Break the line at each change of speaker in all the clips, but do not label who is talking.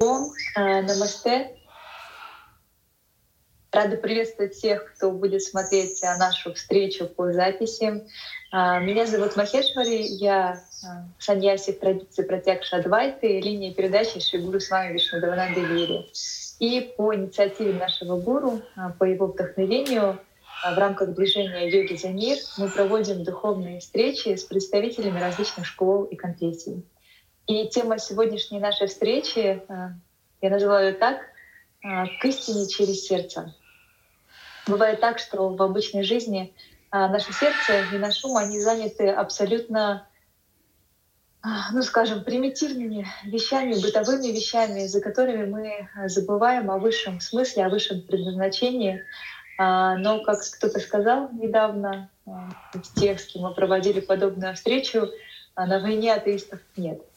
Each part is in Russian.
Э, намасте. Рада приветствовать всех, кто будет смотреть э, нашу встречу по записи. Э, меня зовут Махешвари, я саньяси в традиции Протякша Адвайты, линия передачи Шигуру с вами Вишнудавананда Вири. И по инициативе нашего гуру, по его вдохновению, в рамках движения «Йоги за мир» мы проводим духовные встречи с представителями различных школ и конфессий. И тема сегодняшней нашей встречи, э, я называю ее так, э, «К истине через сердце». Бывает так, что в обычной жизни э, наше сердце и наш ум, они заняты абсолютно, ну скажем, примитивными вещами, бытовыми вещами, за которыми мы забываем о высшем смысле, о высшем предназначении. Но, как кто-то сказал недавно в тексте, мы проводили подобную встречу, на войне атеистов нет.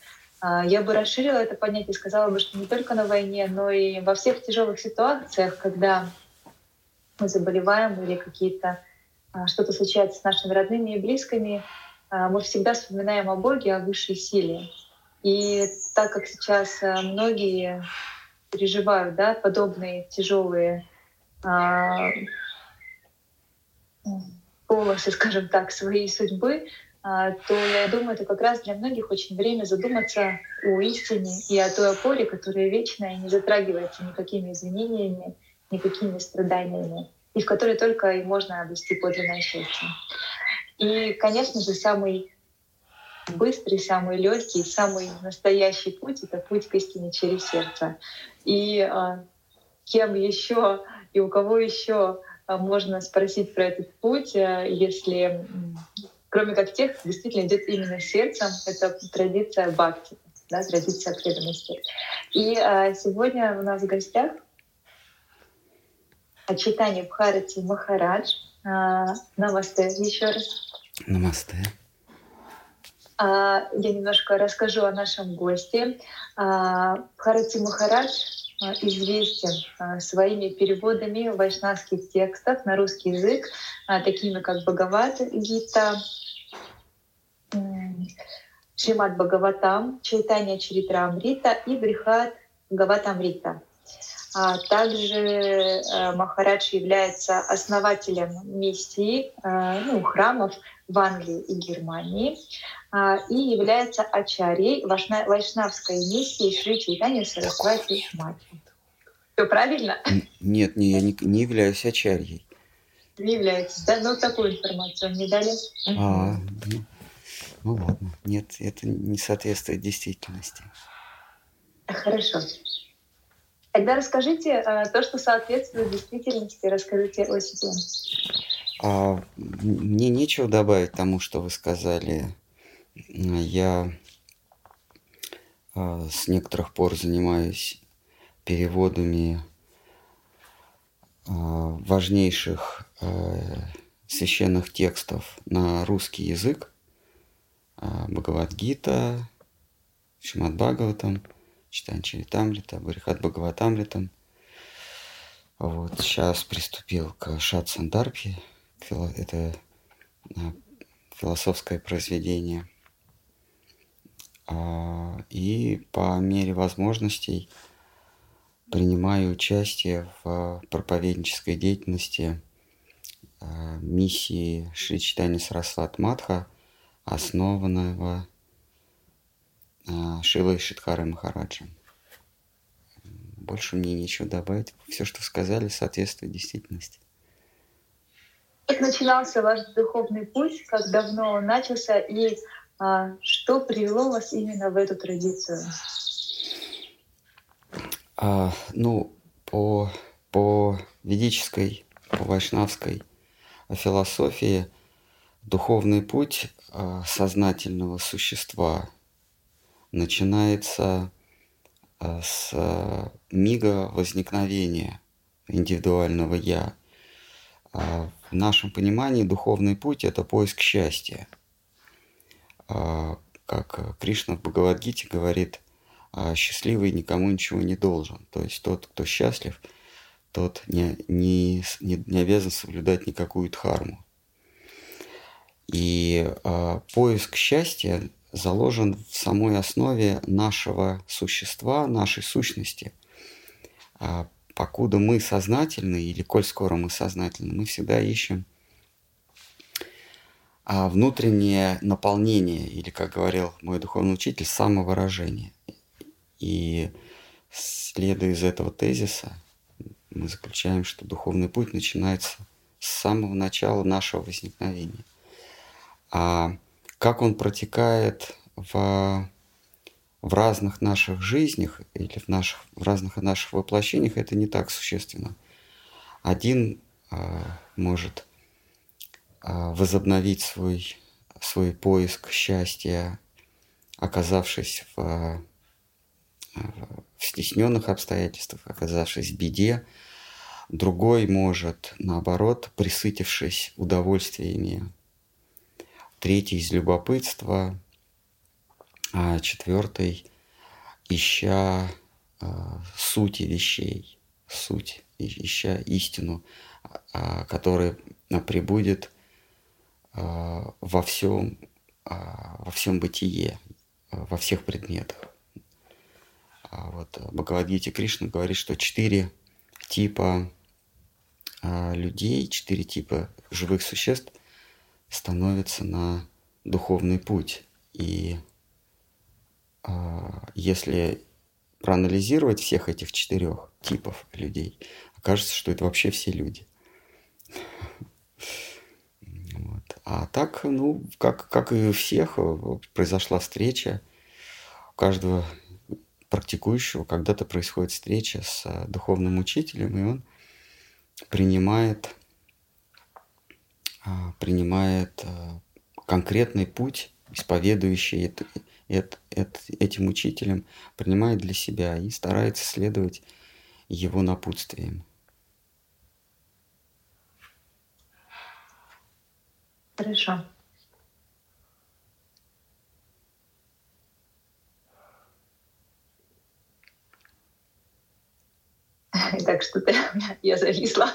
А, я бы расширила это понятие и сказала бы, что не только на войне, но и во всех тяжелых ситуациях, когда мы заболеваем или какие-то а, что-то случается с нашими родными и близкими, а, мы всегда вспоминаем о Боге, о высшей силе. И так как сейчас многие переживают да, подобные тяжелые полосы, скажем так, своей судьбы, то я думаю, это как раз для многих очень время задуматься о истине и о той опоре, которая вечная и не затрагивается никакими извинениями, никакими страданиями, и в которой только и можно обрести подлинное счастье. И, конечно же, самый быстрый, самый легкий, самый настоящий путь — это путь к истине через сердце. И а, кем еще и у кого еще а, можно спросить про этот путь, а, если кроме как тех, кто действительно идет именно сердцем, это традиция бхакти, да, традиция преданности. И а, сегодня у нас в гостях читание Бхарати Махарадж. А, намасте еще раз.
Намасте.
А, я немножко расскажу о нашем госте. А, Бхарати Махарадж известен а, своими переводами вайшнавских текстов на русский язык, а, такими как Бхагават Гита, Шримад Бхагаватам, Чайтанья Чаритрамрита и Брихат Гаватамрита. А также э, Махарадж является основателем миссии э, ну, храмов в Англии и Германии а, и является ачарьей вайшнавской миссии Шри Чайтанья Сарасвати Мати. Все правильно?
Нет, не, я не, не являюсь ачарьей.
Не является, да? Ну, такую информацию мне дали.
А, ну, ну ладно, нет, это не соответствует действительности.
Хорошо. Тогда расскажите а, то, что соответствует действительности, расскажите о себе.
А, мне нечего добавить тому, что вы сказали. Я а, с некоторых пор занимаюсь переводами а, важнейших а, священных текстов на русский язык. Бхагавадгита, Шимат Бхагаватам, Читан Чаритамрита, Барихат Бхагаватамритам. Вот, сейчас приступил к Шат Сандарбхи. Это а, философское произведение. А, и по мере возможностей принимаю участие в проповеднической деятельности миссии Шри Читани Сарасват Матха – основанного а, Шилой Шидхарой Махараджем. Больше мне нечего добавить. Все, что сказали, соответствует действительности.
Как начинался ваш духовный путь, как давно он начался и а, что привело вас именно в эту традицию?
А, ну, по, по ведической, по вайшнавской философии духовный путь а, сознательного существа начинается а, с а, мига возникновения индивидуального «я». В нашем понимании духовный путь – это поиск счастья. Как Кришна в Бхагавадгите говорит, счастливый никому ничего не должен. То есть тот, кто счастлив, тот не, не, не обязан соблюдать никакую дхарму. И э, поиск счастья заложен в самой основе нашего существа, нашей сущности. А покуда мы сознательны, или коль скоро мы сознательны, мы всегда ищем а, внутреннее наполнение, или, как говорил мой духовный учитель, самовыражение. И следуя из этого тезиса, мы заключаем, что духовный путь начинается с самого начала нашего возникновения. А как он протекает в, в разных наших жизнях или в, наших, в разных наших воплощениях, это не так существенно. Один э, может э, возобновить свой, свой поиск счастья, оказавшись в, в стесненных обстоятельствах, оказавшись в беде. Другой может, наоборот, присытившись удовольствиями третий из любопытства, а четвертый ища а, сути вещей, суть, ища истину, а, которая прибудет а, во всем, а, во всем бытие, а, во всех предметах. А вот Бхагавадгите Кришна говорит, что четыре типа а, людей, четыре типа живых существ становится на духовный путь. И а, если проанализировать всех этих четырех типов людей, окажется, что это вообще все люди. А так, ну, как, как и у всех, произошла встреча. У каждого практикующего когда-то происходит встреча с духовным учителем, и он принимает принимает а, конкретный путь, исповедующий это, это, это, этим учителем, принимает для себя и старается следовать его напутствиям.
Хорошо. Так что-то я зависла,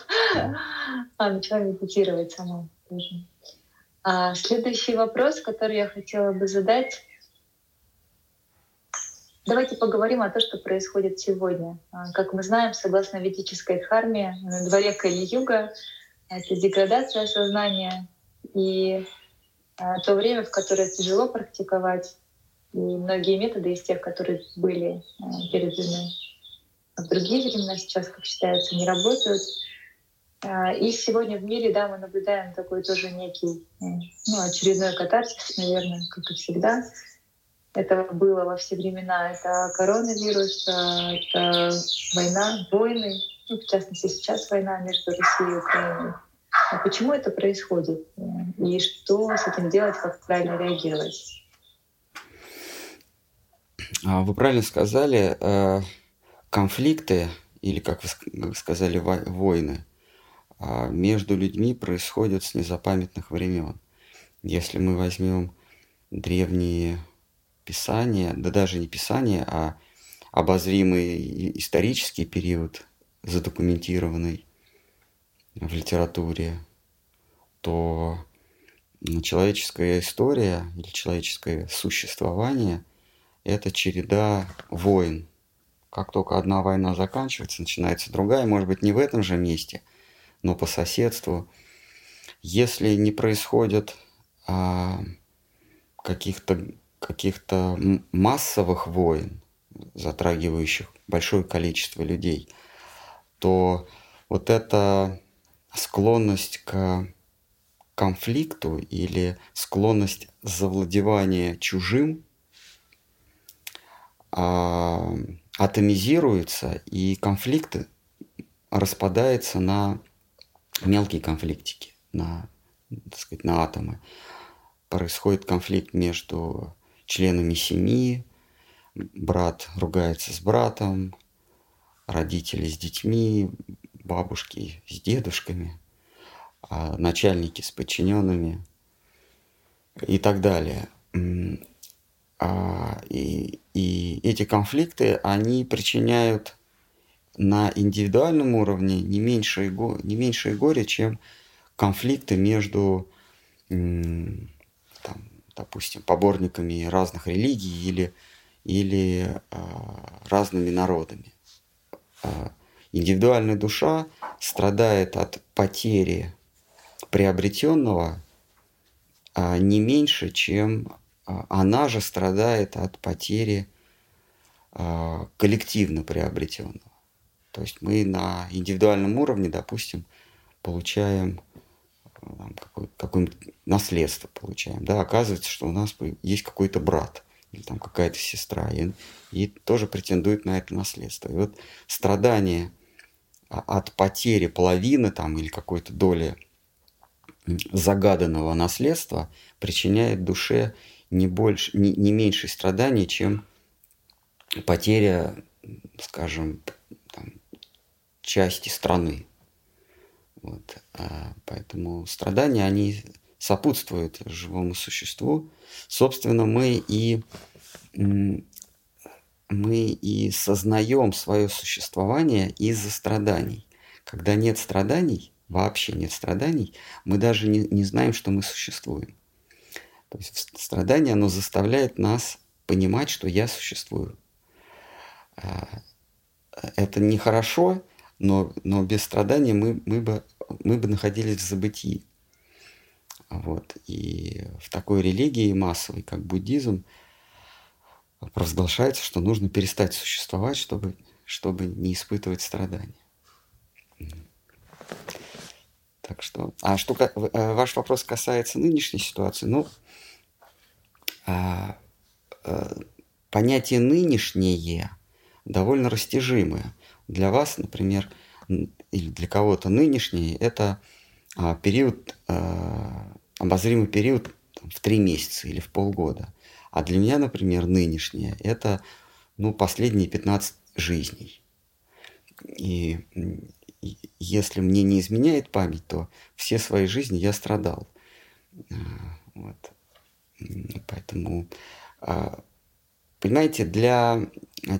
а начала медитировать сама тоже. А следующий вопрос, который я хотела бы задать. Давайте поговорим о том, что происходит сегодня. А, как мы знаем, согласно ведической дхарме, на дворе Кали-юга — это деградация сознания и а, то время, в которое тяжело практиковать, и многие методы из тех, которые были а, переданы в другие времена сейчас, как считается, не работают. А, и сегодня в мире, да, мы наблюдаем такой тоже некий, ну, очередной катарсис, наверное, как и всегда. Это было во все времена. Это коронавирус, а, это война, войны, ну, в частности, сейчас война между Россией и Украиной. А почему это происходит? И что с этим делать, как правильно реагировать?
А, вы правильно сказали, э, конфликты, или, как вы сказали, войны – между людьми происходят с незапамятных времен. Если мы возьмем древние писания, да даже не писания, а обозримый исторический период, задокументированный в литературе, то человеческая история или человеческое существование – это череда войн. Как только одна война заканчивается, начинается другая, может быть, не в этом же месте – но по соседству. Если не происходит а, каких-то каких-то массовых войн, затрагивающих большое количество людей, то вот эта склонность к конфликту или склонность завладевания чужим а, атомизируется, и конфликт распадается на мелкие конфликтики на, так сказать, на атомы. Происходит конфликт между членами семьи, брат ругается с братом, родители с детьми, бабушки с дедушками, а начальники с подчиненными и так далее. А, и, и эти конфликты, они причиняют на индивидуальном уровне не меньшее, не меньшее горе, чем конфликты между там, допустим, поборниками разных религий или, или разными народами. Индивидуальная душа страдает от потери приобретенного не меньше, чем она же страдает от потери коллективно приобретенного. То есть мы на индивидуальном уровне, допустим, получаем какое-нибудь какое наследство получаем, да, оказывается, что у нас есть какой-то брат или там какая-то сестра, и, и тоже претендует на это наследство. И вот страдание от потери половины там или какой-то доли загаданного наследства причиняет душе не, больше, не, не меньше страданий, чем потеря, скажем, части страны. Вот. А поэтому страдания, они сопутствуют живому существу. Собственно, мы и, мы и сознаем свое существование из-за страданий. Когда нет страданий, вообще нет страданий, мы даже не, не знаем, что мы существуем. То есть страдание, оно заставляет нас понимать, что я существую. А, это нехорошо, но, но без страданий мы, мы, бы, мы бы находились в забытии. Вот. И в такой религии массовой, как буддизм, провозглашается, что нужно перестать существовать, чтобы, чтобы не испытывать страдания. Так что, а что э, ваш вопрос касается нынешней ситуации, ну, а, а, понятие нынешнее довольно растяжимое. Для вас, например, или для кого-то нынешнее, это а, период, а, обозримый период в три месяца или в полгода. А для меня, например, нынешнее – это ну, последние 15 жизней. И, и если мне не изменяет память, то все свои жизни я страдал. А, вот. Поэтому а, Понимаете, для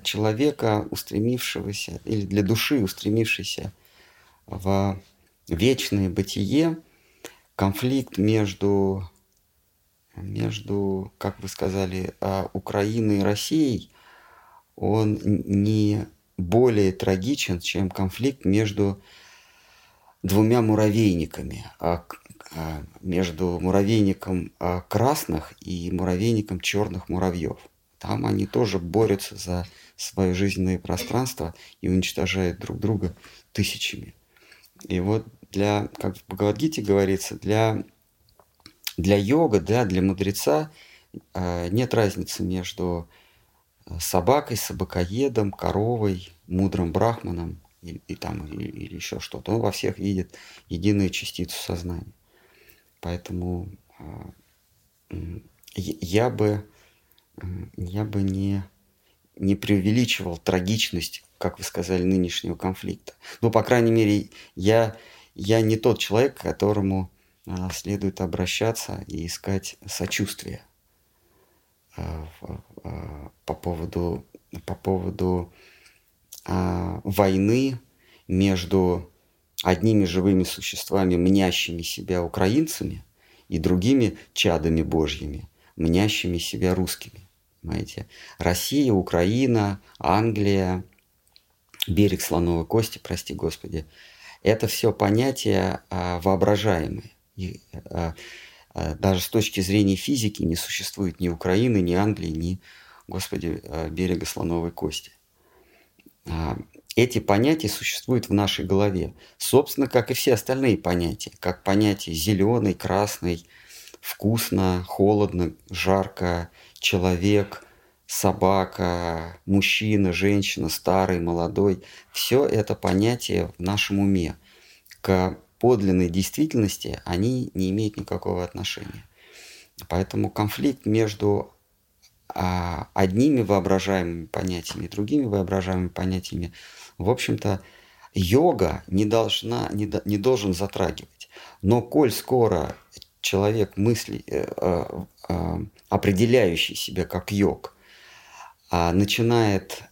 человека, устремившегося, или для души, устремившейся в вечное бытие, конфликт между, между как вы сказали, а, Украиной и Россией, он не более трагичен, чем конфликт между двумя муравейниками, а, а, между муравейником красных и муравейником черных муравьев – там они тоже борются за свое жизненное пространство и уничтожают друг друга тысячами. И вот для, как в Бхагавадгите говорится, для, для йога, да, для мудреца э, нет разницы между э, собакой, собакоедом, коровой, мудрым брахманом и, и там или, или еще что-то. Он во всех видит единую частицу сознания. Поэтому э, я бы я бы не, не преувеличивал трагичность, как вы сказали, нынешнего конфликта. Ну, по крайней мере, я, я не тот человек, к которому а, следует обращаться и искать сочувствие а, а, по поводу, по поводу войны между одними живыми существами, мнящими себя украинцами, и другими чадами божьими, мнящими себя русскими. Понимаете? Россия, Украина, Англия, берег слоновой кости, прости господи, это все понятия а, воображаемые. И, а, а, даже с точки зрения физики не существует ни Украины, ни Англии, ни, господи, а, берега слоновой кости. А, эти понятия существуют в нашей голове. Собственно, как и все остальные понятия. Как понятие зеленый, красный, вкусно, холодно, жарко, человек, собака, мужчина, женщина, старый, молодой, все это понятие в нашем уме. К подлинной действительности они не имеют никакого отношения. Поэтому конфликт между а, одними воображаемыми понятиями и другими воображаемыми понятиями, в общем-то, йога не, должна, не, не должен затрагивать. Но коль скоро человек мысли, э, э, э, определяющий себя как йог, э, начинает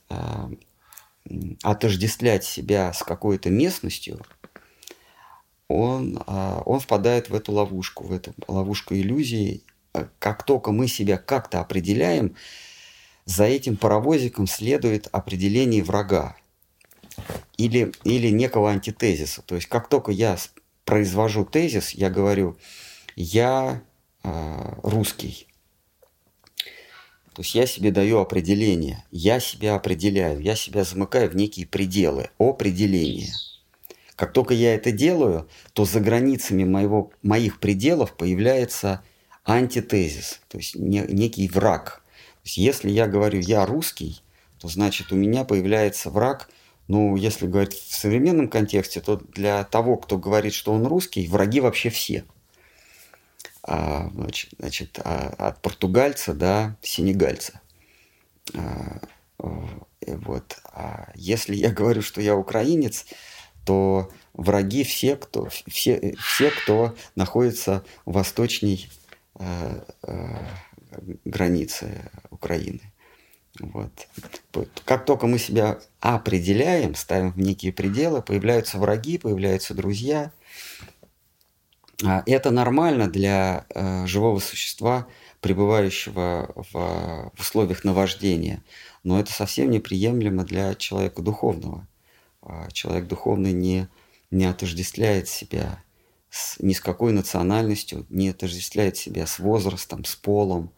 отождествлять себя с какой-то местностью, он, он впадает в эту ловушку, в эту ловушку иллюзии, как только мы себя как-то определяем, за этим паровозиком следует определение врага или, или некого антитезиса. То есть как только я произвожу тезис, я говорю, я э, русский. То есть я себе даю определение, я себя определяю, я себя замыкаю в некие пределы, определения. Как только я это делаю, то за границами моего, моих пределов появляется антитезис, то есть не, некий враг. То есть если я говорю «я русский», то значит у меня появляется враг – ну, если говорить в современном контексте, то для того, кто говорит, что он русский, враги вообще все. А, значит, а, от португальца до сенегальца. А, вот. А если я говорю, что я украинец, то враги все, кто, все, все, кто находится восточней э, э, границы Украины. Вот. Как только мы себя определяем, ставим в некие пределы, появляются враги, появляются друзья. А, это нормально для э, живого существа, пребывающего в, условиях наваждения, но это совсем неприемлемо для человека духовного. А, человек духовный не, не отождествляет себя с, ни с какой национальностью, не отождествляет себя с возрастом, с полом.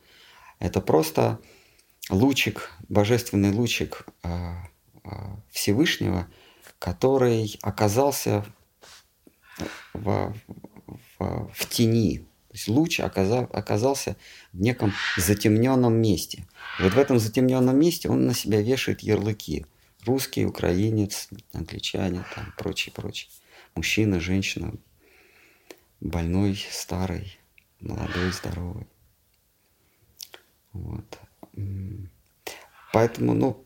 Это просто лучик, божественный лучик а, Всевышнего, который оказался в, в, тени. То есть луч оказал, оказался в неком затемненном месте. Вот в этом затемненном месте он на себя вешает ярлыки. Русский, украинец, англичанин, там, прочее, прочее. Мужчина, женщина, больной, старый, молодой, здоровый. Вот. Поэтому, ну,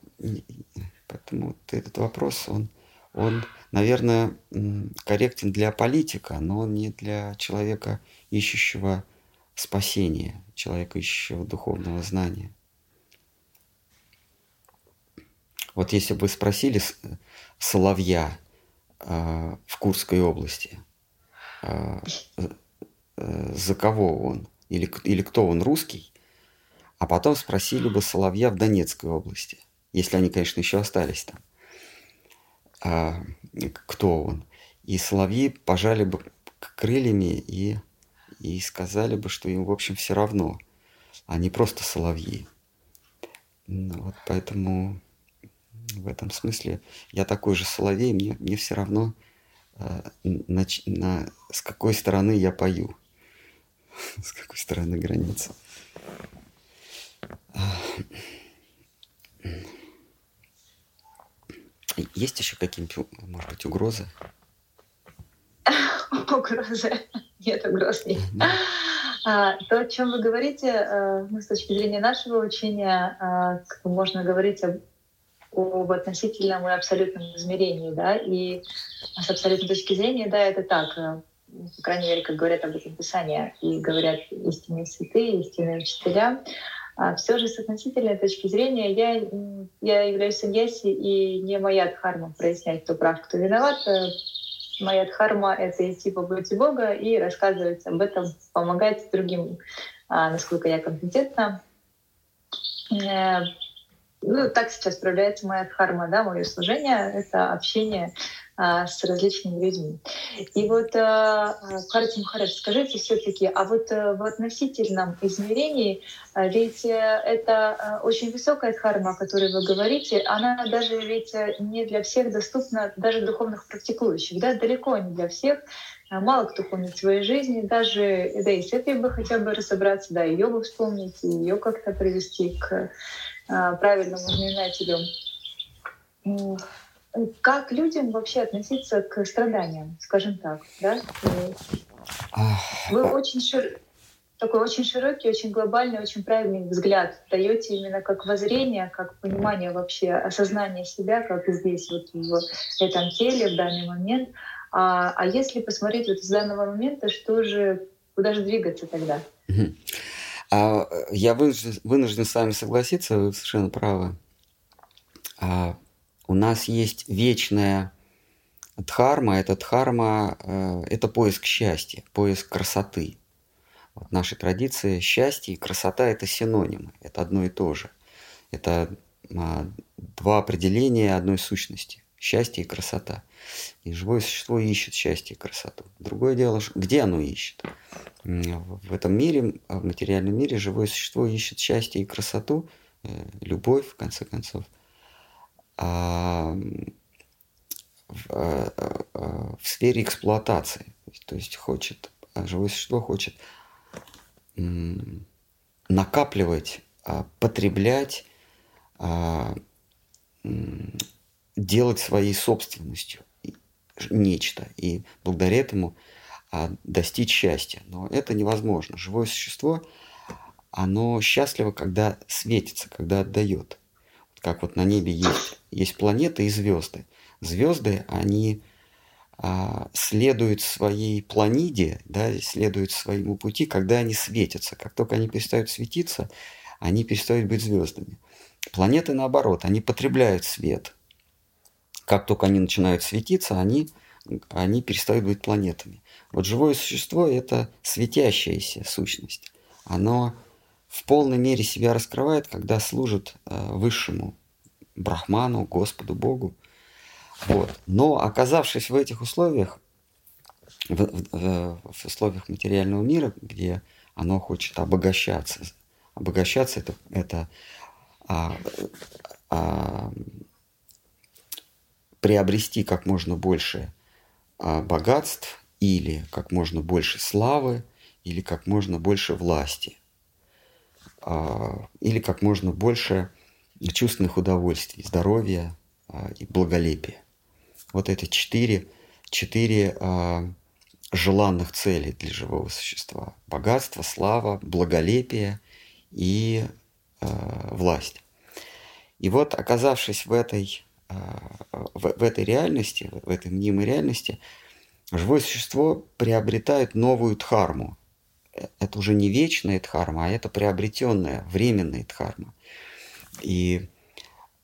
поэтому этот вопрос, он, он, наверное, корректен для политика, но не для человека, ищущего спасения, человека, ищущего духовного знания. Вот если бы спросили Соловья э, в Курской области, э, э, за кого он, или, или кто он, русский, а потом спросили бы Соловья в Донецкой области, если они, конечно, еще остались там. А, кто он? И Соловьи пожали бы крыльями и, и сказали бы, что им, в общем, все равно. Они просто соловьи. Ну, вот поэтому в этом смысле я такой же соловей, мне, мне все равно, э, на, на, с какой стороны я пою, с какой стороны граница. Есть еще какие-нибудь, может быть, угрозы?
Угрозы? Нет, угроз нет. А, то, о чем вы говорите, э, ну, с точки зрения нашего учения, а, можно говорить об, об относительном и абсолютном измерении, да, и с абсолютной точки зрения, да, это так, э, по крайней мере, как говорят об этом Писания, и говорят истинные святые, истинные учителя, все же с относительной точки зрения я, я являюсь саньяси, и не моя дхарма прояснять, кто прав, кто виноват. Э, моя дхарма — это идти по пути Бога и рассказывать об этом, помогать другим, а, насколько я компетентна. Э, ну, так сейчас проявляется моя дхарма, да, мое служение — это общение а, с различными людьми. И вот, Харати Махарадж, скажите все-таки, а вот э, в относительном измерении, э, ведь э, это очень высокая дхарма, о которой вы говорите, она даже ведь не для всех доступна, даже духовных практикующих, да, далеко не для всех. Мало кто помнит своей жизни, даже, да и с этой бы хотя бы разобраться, да, ее бы вспомнить, ее как-то привести к правильному знаменателю как людям вообще относиться к страданиям, скажем так, да? Вы очень шир... такой очень широкий, очень глобальный, очень правильный взгляд даете именно как воззрение, как понимание вообще, осознание себя, как здесь вот в этом теле в данный момент. А, а если посмотреть вот с данного момента, что же, куда же двигаться тогда?
А, я вынужден, вынужден с вами согласиться, вы совершенно правы. А, у нас есть вечная дхарма. Это дхарма э, – это поиск счастья, поиск красоты. Вот в нашей традиции счастье и красота – это синонимы, это одно и то же. Это а, два определения одной сущности – счастье и красота. И живое существо ищет счастье и красоту. Другое дело, где оно ищет? В этом мире, в материальном мире, живое существо ищет счастье и красоту, э, любовь, в конце концов, а в, а, а, в сфере эксплуатации. То есть хочет, живое существо хочет накапливать, потреблять, делать своей собственностью нечто. И благодаря этому а, достичь счастья. Но это невозможно. Живое существо, оно счастливо, когда светится, когда отдает. Как вот на небе есть, есть планеты и звезды. Звезды, они а, следуют своей планиде, да, следуют своему пути, когда они светятся. Как только они перестают светиться, они перестают быть звездами. Планеты наоборот, они потребляют свет. Как только они начинают светиться, они, они перестают быть планетами. Вот живое существо – это светящаяся сущность. Оно в полной мере себя раскрывает, когда служит э, высшему Брахману, Господу, Богу. Вот. Но оказавшись в этих условиях, в, в, в условиях материального мира, где оно хочет обогащаться, обогащаться это, это а, а, приобрести как можно больше а, богатств, или как можно больше славы, или как можно больше власти, или как можно больше чувственных удовольствий, здоровья а, и благолепия. Вот эти четыре, четыре а, желанных целей для живого существа. Богатство, слава, благолепие и власть. И вот оказавшись в этой, в, в этой реальности, в этой мнимой реальности, живое существо приобретает новую дхарму. Это уже не вечная дхарма, а это приобретенная, временная дхарма. И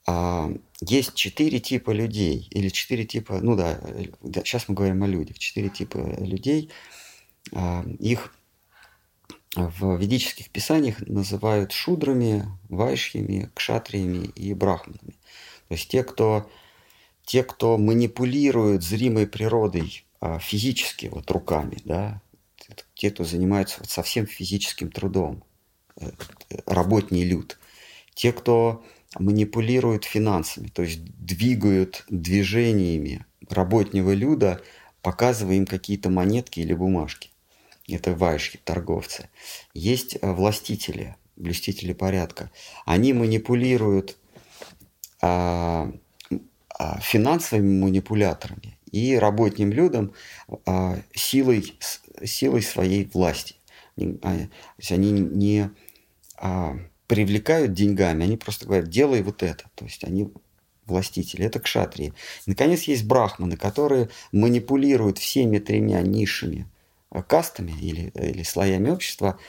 а, есть четыре типа людей, или четыре типа, ну да, да, сейчас мы говорим о людях, четыре типа людей. А, их в ведических писаниях называют шудрами, вайшьями, кшатриями и брахманами. То есть те, кто, те, кто манипулирует зримой природой а, физически, вот руками, да, те, кто занимаются вот совсем физическим трудом, э, работний люд, те, кто манипулирует финансами, то есть двигают движениями работнего люда, показывая им какие-то монетки или бумажки. Это вайшки, торговцы. Есть э, властители, блюстители порядка. Они манипулируют а, а, финансовыми манипуляторами и работним людям а, силой, силой своей власти. А, то есть они не а, привлекают деньгами, они просто говорят, делай вот это. То есть они властители, это кшатрии. И, наконец, есть брахманы, которые манипулируют всеми тремя низшими кастами или, или слоями общества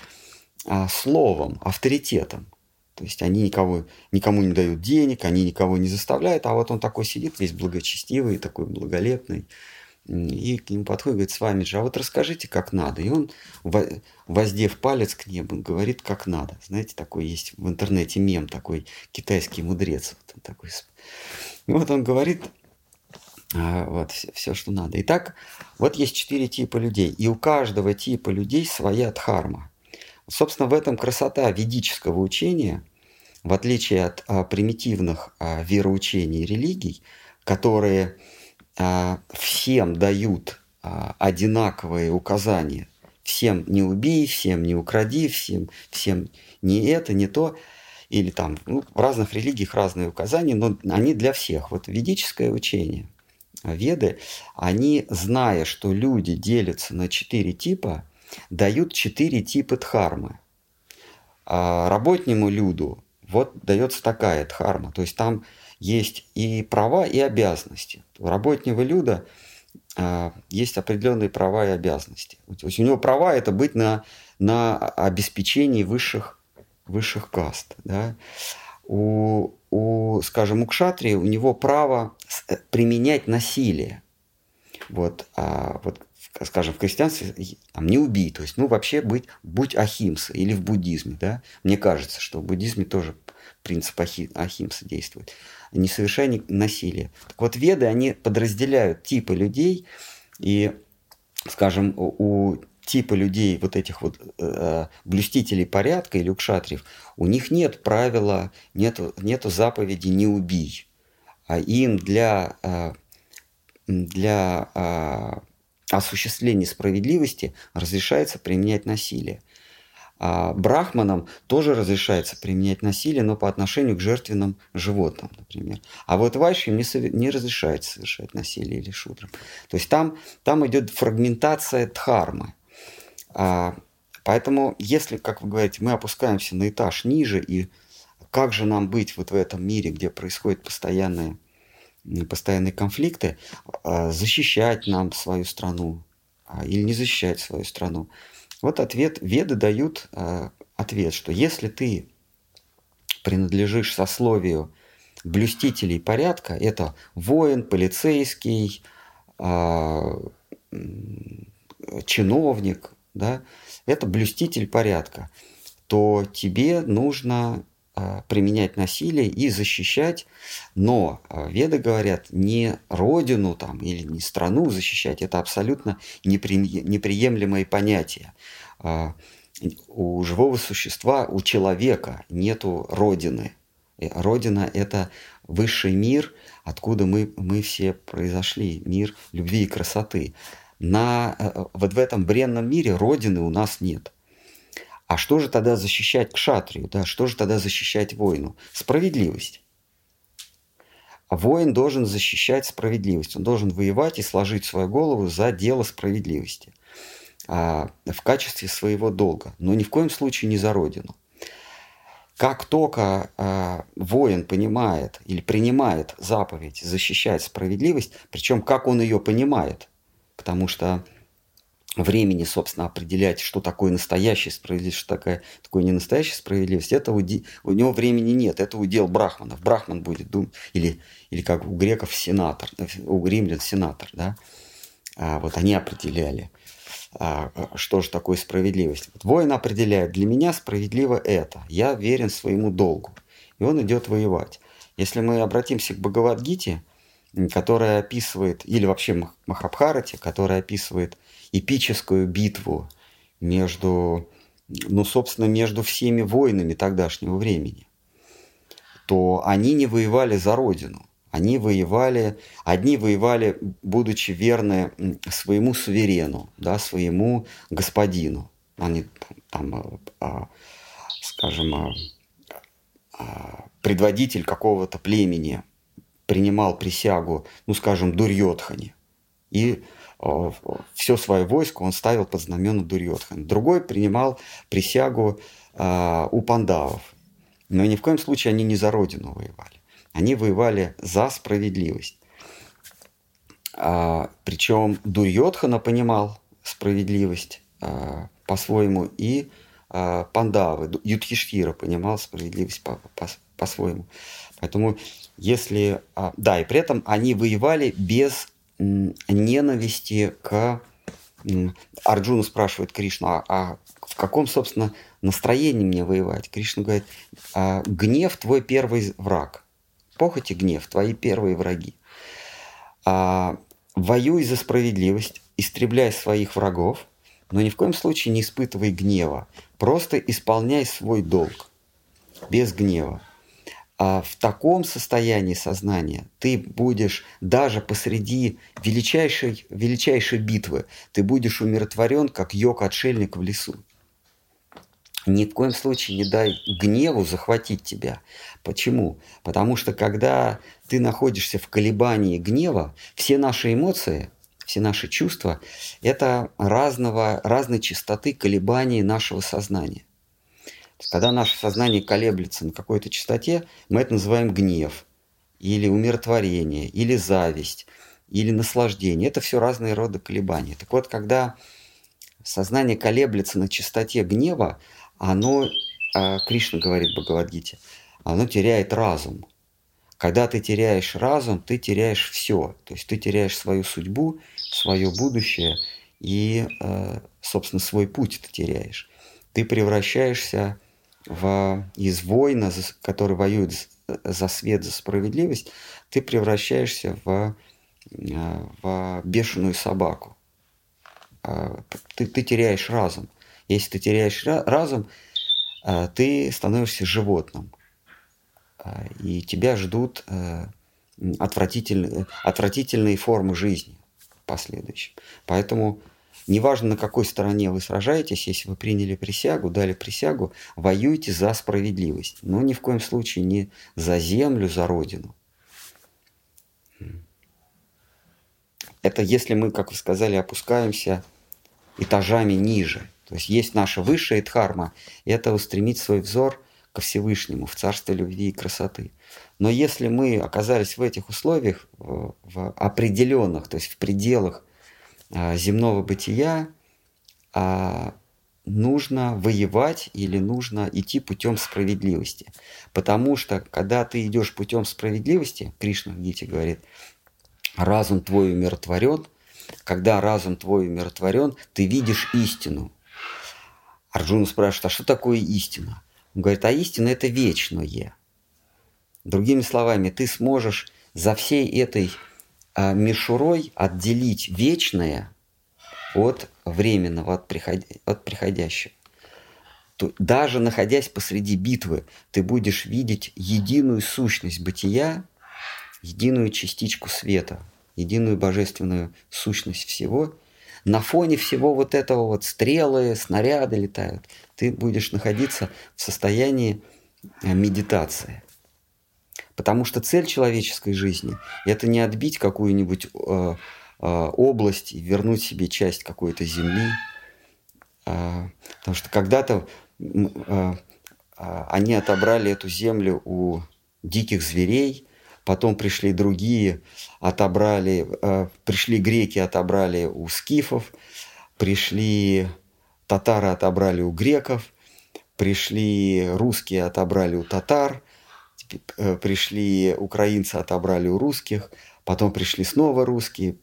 а, словом, авторитетом. То есть они никого, никому не дают денег, они никого не заставляют, а вот он такой сидит, весь благочестивый, такой благолепный, и к нему подходит, говорит, с вами же, а вот расскажите, как надо. И он, воздев палец к небу, говорит, как надо. Знаете, такой есть в интернете мем, такой китайский мудрец. Вот он такой. И вот он говорит, а, вот все, все, что надо. Итак, вот есть четыре типа людей, и у каждого типа людей своя дхарма. Собственно, в этом красота ведического учения, в отличие от а, примитивных а, вероучений и религий, которые всем дают а, одинаковые указания. Всем не убей, всем не укради, всем, всем не это, не то. Или там ну, в разных религиях разные указания, но они для всех. Вот ведическое учение, веды, они, зная, что люди делятся на четыре типа, дают четыре типа дхармы. А работному люду вот дается такая дхарма. То есть там есть и права, и обязанности. У работнего люда а, есть определенные права и обязанности. То есть у него права это быть на, на обеспечении высших, высших каст. Да? У, у, скажем, у кшатрии у него право э, применять насилие. Вот, а вот скажем, в христианстве там, не убий, то есть, ну, вообще быть, будь ахимса или в буддизме, да, мне кажется, что в буддизме тоже принцип ахи, ахимса действует, не совершай насилия. Так вот, веды, они подразделяют типы людей, и, скажем, у типа людей, вот этих вот э, блюстителей порядка или укшатриев, у них нет правила, нету, нету заповеди «не убий», а им для, э, для э, осуществления справедливости разрешается применять насилие. А брахманам тоже разрешается применять насилие, но по отношению к жертвенным животным, например. А вот вайшим не, не разрешается совершать насилие или шудрам. То есть там, там идет фрагментация дхармы. А, поэтому, если, как вы говорите, мы опускаемся на этаж ниже, и как же нам быть вот в этом мире, где происходят постоянные, постоянные конфликты, а, защищать нам свою страну а, или не защищать свою страну – вот ответ, веды дают э, ответ, что если ты принадлежишь сословию блюстителей порядка, это воин, полицейский, э, чиновник, да, это блюститель порядка, то тебе нужно применять насилие и защищать, но э, веды говорят не родину там или не страну защищать, это абсолютно неприемлемое понятие. А, у живого существа, у человека нету родины. Родина – это высший мир, откуда мы, мы все произошли, мир любви и красоты. На, э, вот в этом бренном мире родины у нас нет. А что же тогда защищать кшатрию? Да? Что же тогда защищать воину? Справедливость. А воин должен защищать справедливость. Он должен воевать и сложить свою голову за дело справедливости – а, в качестве своего долга, но ни в коем случае не за родину. Как только э, воин понимает или принимает заповедь защищать справедливость, причем как он ее понимает, потому что времени, собственно, определять, что такое настоящая справедливость, что такое, такое не настоящая справедливость, это у, у него времени нет, это удел брахманов. Брахман будет думать, или, или как у греков сенатор, у римлян сенатор, да, а вот они определяли. А, что же такое справедливость. Вот воин определяет, для меня справедливо это, я верен своему долгу. И он идет воевать. Если мы обратимся к Бхагавадгите, которая описывает, или вообще Махабхарате, которая описывает эпическую битву между, ну, собственно, между всеми воинами тогдашнего времени, то они не воевали за родину. Они воевали, одни воевали, будучи верны своему суверену, да, своему господину. Они там, а, скажем, а, а, предводитель какого-то племени принимал присягу, ну, скажем, Дурьотхане. И все свое войско он ставил под знамена Дурьотхана. Другой принимал присягу у пандавов. Но ни в коем случае они не за родину воевали. Они воевали за справедливость. А, причем Дурьотхана понимал справедливость а, по-своему, и Пандавы, Юдхиштира понимал справедливость по, по, по-своему. Поэтому если... А, да, и при этом они воевали без ненависти к... Арджуна спрашивает Кришну, а, а в каком, собственно, настроении мне воевать? Кришна говорит, а, гнев твой первый враг – Похоть и гнев – твои первые враги. А, воюй за справедливость, истребляй своих врагов, но ни в коем случае не испытывай гнева. Просто исполняй свой долг без гнева. А в таком состоянии сознания ты будешь даже посреди величайшей, величайшей битвы, ты будешь умиротворен, как йог-отшельник в лесу. Ни в коем случае не дай гневу захватить тебя. Почему? Потому что когда ты находишься в колебании гнева, все наши эмоции, все наши чувства – это разного, разной частоты колебаний нашего сознания. Когда наше сознание колеблется на какой-то частоте, мы это называем гнев, или умиротворение, или зависть, или наслаждение. Это все разные роды колебаний. Так вот, когда сознание колеблется на частоте гнева, оно, а, Кришна говорит в Бхагавадгите, оно теряет разум. Когда ты теряешь разум, ты теряешь все. То есть ты теряешь свою судьбу, свое будущее и, э, собственно, свой путь ты теряешь. Ты превращаешься в, из воина, который воюет за свет, за справедливость, ты превращаешься в, э, в бешеную собаку. А, ты, ты теряешь разум. Если ты теряешь разум, э, ты становишься животным. А, и тебя ждут отвратительные, отвратительные формы жизни последующем. Поэтому неважно, на какой стороне вы сражаетесь, если вы приняли присягу, дали присягу, воюйте за справедливость. Но ни в коем случае не за землю, за родину. Это если мы, как вы сказали, опускаемся этажами ниже. То есть есть наша высшая дхарма, и это устремить свой взор ко Всевышнему, в царство любви и красоты. Но если мы оказались в этих условиях, в определенных, то есть в пределах земного бытия, а, нужно воевать или нужно идти путем справедливости. Потому что, когда ты идешь путем справедливости, Кришна в Гите говорит, разум твой умиротворен, когда разум твой умиротворен, ты видишь истину. Арджуна спрашивает, а что такое истина? Он говорит, а истина – это вечное. Другими словами, ты сможешь за всей этой а, мишурой отделить вечное от временного, от, приход... от приходящего. То, даже находясь посреди битвы, ты будешь видеть единую сущность бытия, единую частичку света, единую божественную сущность всего. На фоне всего вот этого вот стрелы, снаряды летают, ты будешь находиться в состоянии а, медитации. Потому что цель человеческой жизни – это не отбить какую-нибудь э, э, область и вернуть себе часть какой-то земли. Э, потому что когда-то э, они отобрали эту землю у диких зверей, потом пришли другие, отобрали, э, пришли греки, отобрали у скифов, пришли татары, отобрали у греков, пришли русские, отобрали у татар – пришли украинцы, отобрали у русских, потом пришли снова русские.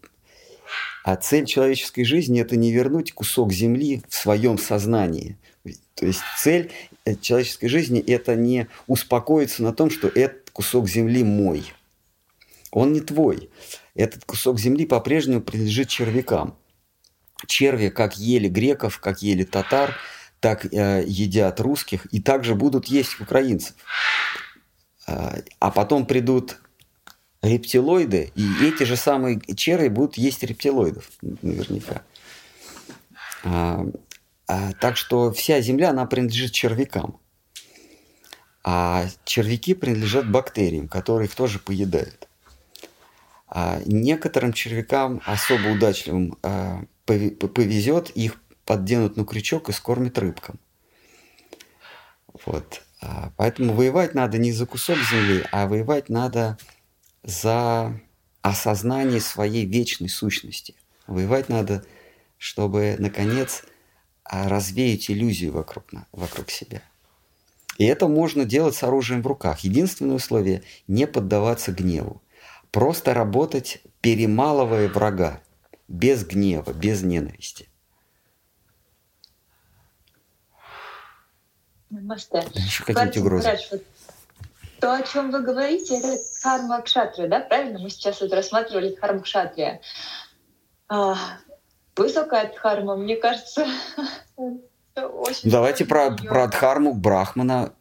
А цель человеческой жизни – это не вернуть кусок земли в своем сознании. То есть цель э, человеческой жизни – это не успокоиться на том, что этот кусок земли мой. Он не твой. Этот кусок земли по-прежнему принадлежит червякам. Черви как ели греков, как ели татар, так э, едят русских и также будут есть украинцев. А потом придут рептилоиды, и эти же самые черви будут есть рептилоидов, наверняка. А, а, так что вся Земля, она принадлежит червякам. А червяки принадлежат бактериям, которые их тоже поедают. А некоторым червякам, особо удачливым, а, повезет, их подденут на крючок и скормят рыбкам. Вот. А, поэтому воевать надо не за кусок земли, а воевать надо за осознание своей вечной сущности. Воевать надо, чтобы, наконец, а, развеять иллюзию вокруг, вокруг себя. И это можно делать с оружием в руках. Единственное условие – не поддаваться гневу. Просто работать, перемалывая врага, без гнева, без ненависти.
Масте. Еще какие-нибудь угрозы. То, о чем вы говорите, это карма кшатрия, да? Правильно? Мы сейчас вот рассматривали дхарму кшатрия. А, высокая дхарма, мне кажется,
очень... Давайте про, про дхарму Брахмана.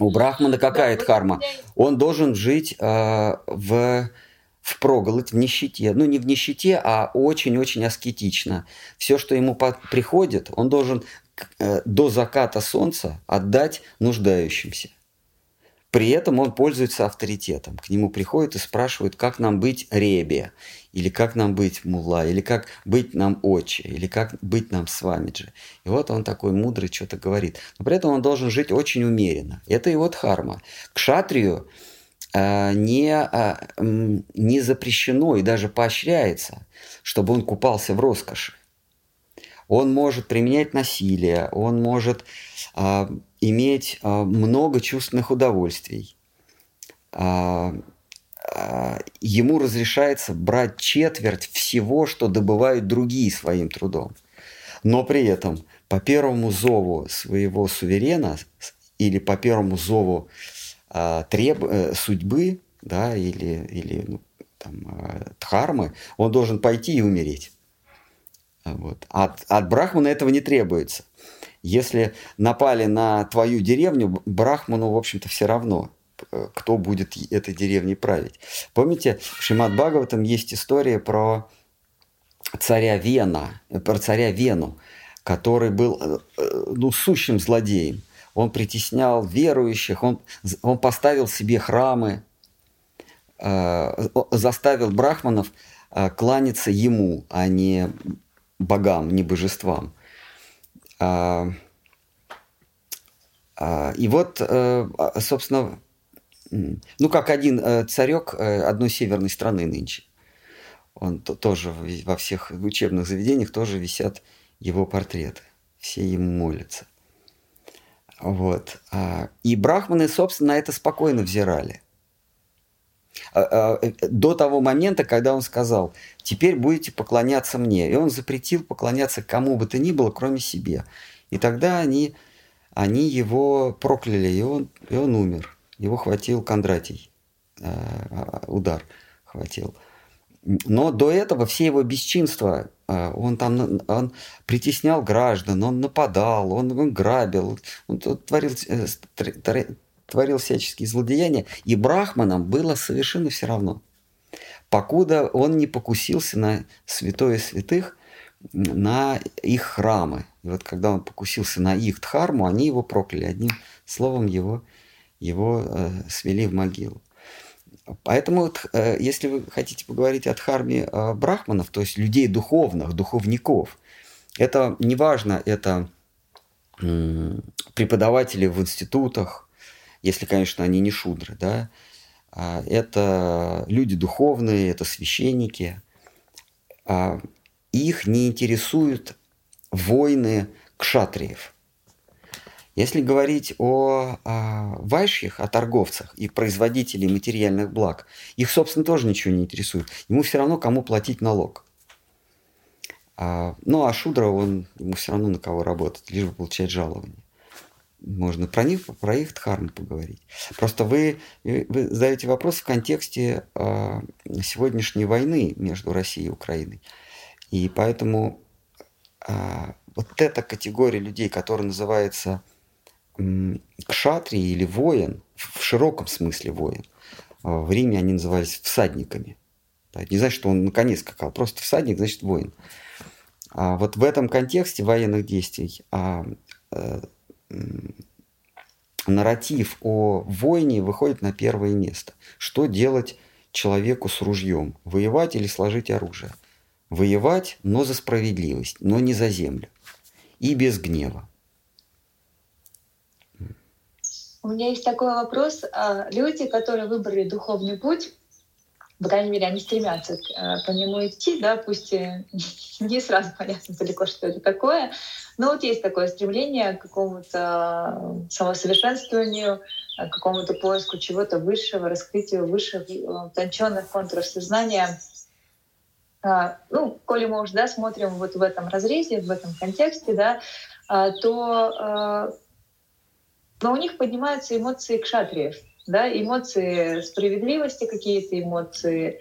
У Брахмана какая да, дхарма? Он должен жить э, в в проголодь, в нищете. Ну, не в нищете, а очень-очень аскетично. Все, что ему приходит, он должен до заката солнца отдать нуждающимся. При этом он пользуется авторитетом. К нему приходят и спрашивают, как нам быть ребе, или как нам быть мула, или как быть нам отче, или как быть нам с вами же. И вот он такой мудрый что-то говорит. Но при этом он должен жить очень умеренно. Это его дхарма. К шатрию э, не, э, не запрещено и даже поощряется, чтобы он купался в роскоши он может применять насилие, он может а, иметь а, много чувственных удовольствий. А, а, ему разрешается брать четверть всего, что добывают другие своим трудом. Но при этом по первому зову своего суверена или по первому зову а, треб... Э, судьбы, да, или, или ну, там, а, дхармы, он должен пойти и умереть. Вот. От, от брахмана этого не требуется. Если напали на твою деревню, брахману, в общем-то, все равно, э, кто будет этой деревней править. Помните, в Шимат Бхагаватам есть история про царя Вена, э, про царя Вену, который был ну, сущим злодеем – он притеснял верующих, он, он поставил себе храмы, э, заставил брахманов э, кланяться ему, а не богам, не божествам. А, а, и вот, э, а, собственно, ну, как один царек одной северной страны нынче. Он тоже во всех учебных заведениях тоже висят его портреты. Все ему молятся. Вот. А, и брахманы, собственно, на это спокойно взирали. А, а, э, до того момента, когда он сказал, теперь будете поклоняться мне. И он запретил поклоняться кому бы то ни было, кроме себе. И тогда они, они его прокляли, и он, и он умер. Его хватил Кондратий. Удар хватил. Но до этого все его бесчинства, он там он притеснял граждан, он нападал, он, он грабил, он творил, э, творил всяческие злодеяния, и брахманам было совершенно все равно. Покуда он не покусился на святое святых, на их храмы. И вот когда он покусился на их дхарму, они его прокляли. Одним словом, его, его э, свели в могилу. Поэтому, э, если вы хотите поговорить о дхарме э, брахманов, то есть людей духовных, духовников, это неважно, это преподаватели в институтах, если, конечно, они не шудры, да, а, это люди духовные, это священники. А, их не интересуют войны кшатриев – если говорить о, о вайшьях, о торговцах и производителей материальных благ, их, собственно, тоже ничего не интересует. Ему все равно, кому платить налог. А, ну, а Шудра, он, ему все равно на кого работать, лишь бы получать жалование. Можно про них, про их дхарму поговорить. Просто вы, вы задаете вопрос в контексте э, сегодняшней войны между Россией и Украиной. И поэтому э, вот эта категория людей, которая называется кшатри или воин, в широком смысле воин, а, в Риме они назывались всадниками. Это не значит, что он наконец скакал, просто всадник значит воин. А вот в этом контексте военных действий а, а, нарратив о войне выходит на первое место. Что делать человеку с ружьем? Воевать или сложить оружие? Воевать, но за справедливость, но не за землю. И без гнева.
У меня есть такой вопрос. А, люди, которые выбрали духовный путь, по крайней мере, они стремятся э, по нему идти, да, пусть не сразу понятно далеко, что это такое, но вот есть такое стремление к какому-то самосовершенствованию, к какому-то поиску чего-то высшего, раскрытию высших, э, утонченных контуров сознания. А, ну, коли мы уже да, смотрим вот в этом разрезе, в этом контексте, да, а, то э, но у них поднимаются эмоции кшатриев, да, эмоции справедливости какие-то, эмоции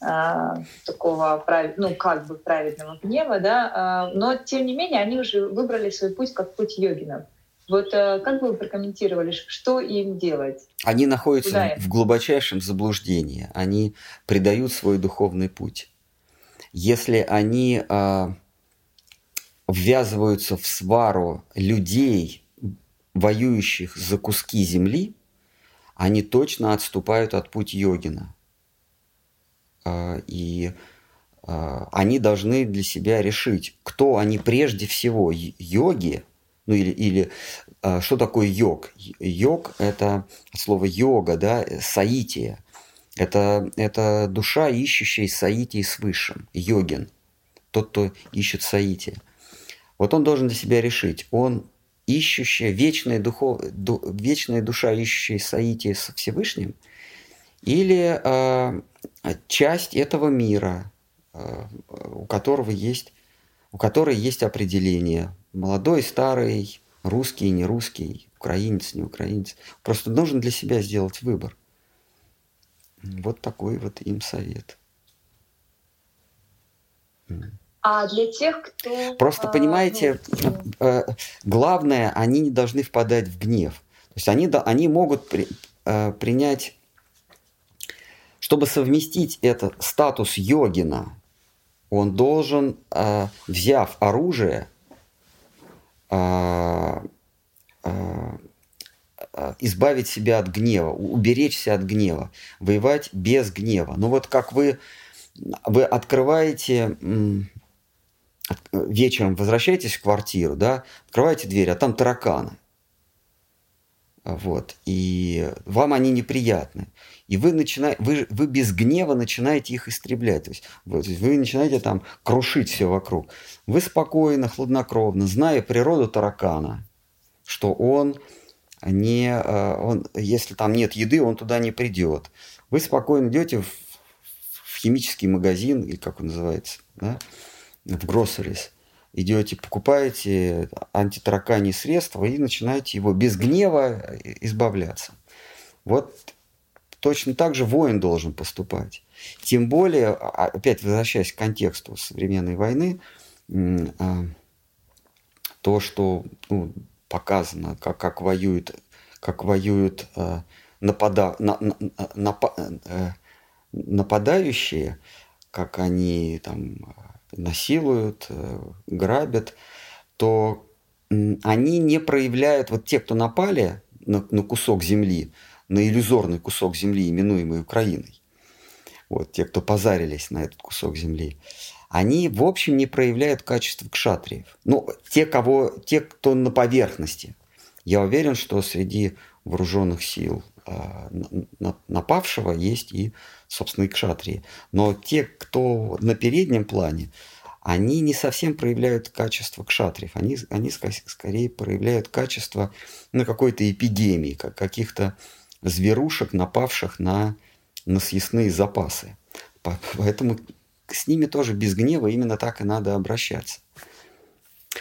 а, такого, ну, как бы праведного гнева, да, а, но тем не менее они уже выбрали свой путь как путь йогинов. Вот а, как бы вы прокомментировали, что им делать?
Они находятся в глубочайшем заблуждении, они предают свой духовный путь. Если они а, ввязываются в свару людей, воюющих за куски земли, они точно отступают от путь йогина. А, и а, они должны для себя решить, кто они прежде всего, йоги, ну или, или а, что такое йог? Йог – это слово йога, да, саития. Это, это душа, ищущая саитии с высшим, йогин, тот, кто ищет саития. Вот он должен для себя решить, он ищущая, вечная, духов, ду, вечная душа, ищущая соитие со Всевышним, или э, часть этого мира, э, у которого есть, у которой есть определение. Молодой, старый, русский, не русский, украинец, не украинец. Просто нужно для себя сделать выбор. Вот такой вот им совет.
А для тех, кто...
Просто а, понимаете, ну, э, главное, они не должны впадать в гнев. То есть они, они могут при, э, принять, чтобы совместить этот статус йогина, он должен, э, взяв оружие, избавить себя от гнева, уберечься от гнева, воевать без гнева. Ну вот как вы, вы открываете вечером возвращаетесь в квартиру, да, открываете дверь, а там тараканы. Вот. И вам они неприятны. И вы, начинаете, вы, вы без гнева начинаете их истреблять. То есть, вы, вы начинаете там крушить все вокруг. Вы спокойно, хладнокровно, зная природу таракана, что он не, э, он, если там нет еды, он туда не придет. Вы спокойно идете в, в химический магазин, или как он называется, да, в groceries, идете, покупаете антитараканье средства и начинаете его без гнева избавляться. Вот точно так же воин должен поступать. Тем более, а, опять возвращаясь к контексту современной войны, а, то, что ну, показано, как, как воюют, как воюют а, напада, на, на, напа, э, нападающие, как они там насилуют, э, грабят, то они не проявляют, вот те, кто напали на, на кусок земли, на иллюзорный кусок земли, именуемый Украиной, вот те, кто позарились на этот кусок земли, они, в общем, не проявляют качества кшатриев. Ну, те, кого, те, кто на поверхности. Я уверен, что среди вооруженных сил напавшего есть и, собственно, и кшатрии. Но те, кто на переднем плане, они не совсем проявляют качество кшатриев. Они, они скорее проявляют качество ну, какой-то эпидемии, как каких-то зверушек, напавших на, на съестные запасы. Поэтому с ними тоже без гнева именно так и надо обращаться.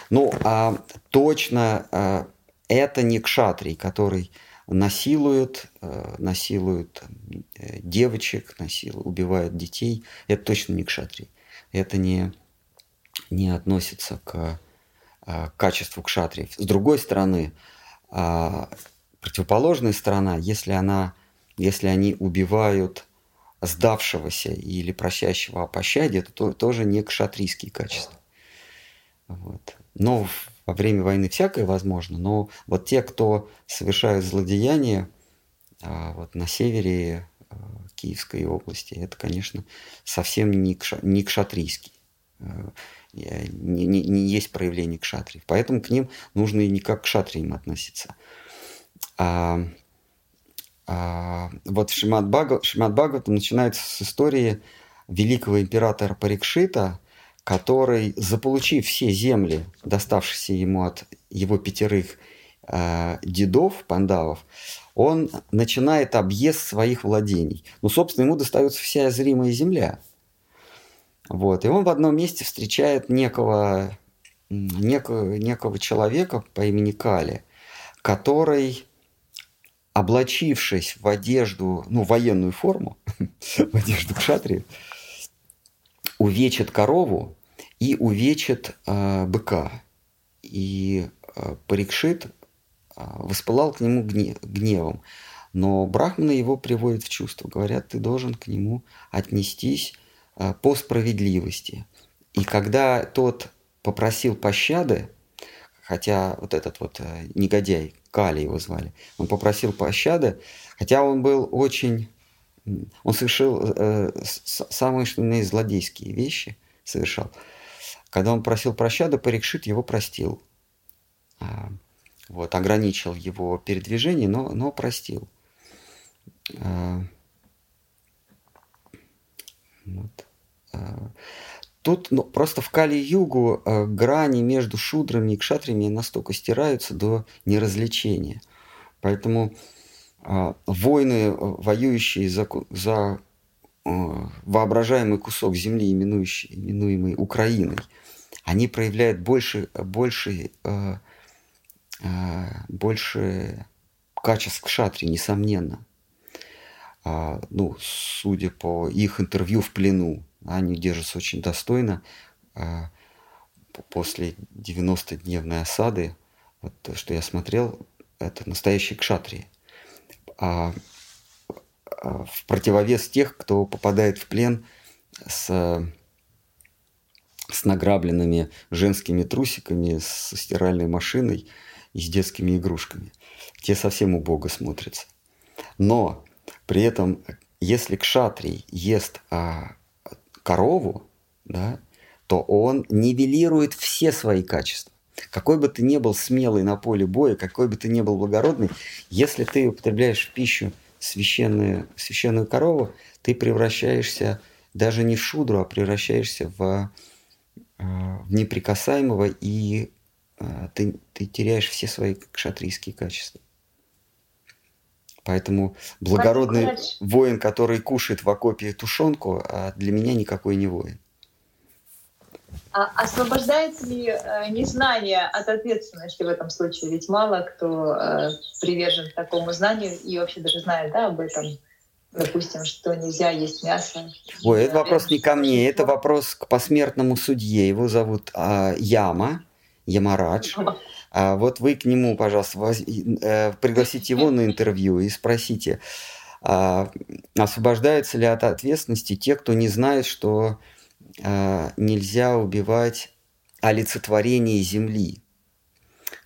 Ну, а точно а, это не кшатрий, который насилуют, э, насилуют э, девочек, насилуют, убивают детей. Это точно не кшатри. Это не, не относится к, э, к качеству кшатриев. С другой стороны, противоположная сторона, если, она, если они убивают сдавшегося или просящего о пощаде, это то, тоже не кшатрийские качества. Вот. Но во время войны всякое возможно, но вот те, кто совершают злодеяния а, вот на севере а, Киевской области, это, конечно, совсем не, кша, не кшатрийский. А, не, не, не есть проявление кшатриев. Поэтому к ним нужно и не как к шатриям относиться. А, а, вот Шимат Бхагаватам начинается с истории великого императора Парикшита – который, заполучив все земли, доставшиеся ему от его пятерых э, дедов, пандавов, он начинает объезд своих владений. Ну, собственно, ему достается вся зримая земля. Вот. И он в одном месте встречает некого, некого, некого человека по имени Кали, который, облачившись в одежду, ну, военную форму, в одежду кшатри, увечит корову и увечит э, быка. И э, Парикшит э, воспылал к нему гнев, гневом. Но брахманы его приводят в чувство. Говорят, ты должен к нему отнестись э, по справедливости. И когда тот попросил пощады, хотя вот этот вот э, негодяй, Кали его звали, он попросил пощады, хотя он был очень он совершил э, самые что злодейские вещи, совершал. Когда он просил прощады, Парикшит его простил. А, вот, ограничил его передвижение, но, но простил. А, вот. А, тут ну, просто в Кали-Югу а, грани между шудрами и кшатрами настолько стираются до неразличения. Поэтому а, воины, воюющие за, за воображаемый кусок земли, именующий, именуемый Украиной, они проявляют больше, больше, больше качеств кшатри, несомненно. Ну, судя по их интервью в плену, они держатся очень достойно после 90-дневной осады, вот то, что я смотрел, это настоящие кшатрии. А, а в противовес тех, кто попадает в плен с, с награбленными женскими трусиками, с стиральной машиной и с детскими игрушками. Те совсем убого смотрятся. Но при этом, если кшатрий ест а, корову, да, то он нивелирует все свои качества. Какой бы ты ни был смелый на поле боя, какой бы ты ни был благородный, если ты употребляешь в пищу священную, священную корову, ты превращаешься даже не в шудру, а превращаешься в, э, в неприкасаемого, и э, ты, ты теряешь все свои кшатрийские качества. Поэтому благородный воин, который кушает в окопе тушенку, а для меня никакой не воин.
А освобождает ли э, незнание от ответственности в этом случае? Ведь мало кто э, привержен такому знанию и вообще даже знает да, об этом. Допустим, что нельзя есть мясо.
Ой, это вопрос не ко мне, это вопрос к посмертному судье. Его зовут а, Яма, Ямарадж. А вот вы к нему, пожалуйста, воз... э, пригласите его на интервью и спросите, а, освобождаются ли от ответственности те, кто не знает, что нельзя убивать олицетворение земли.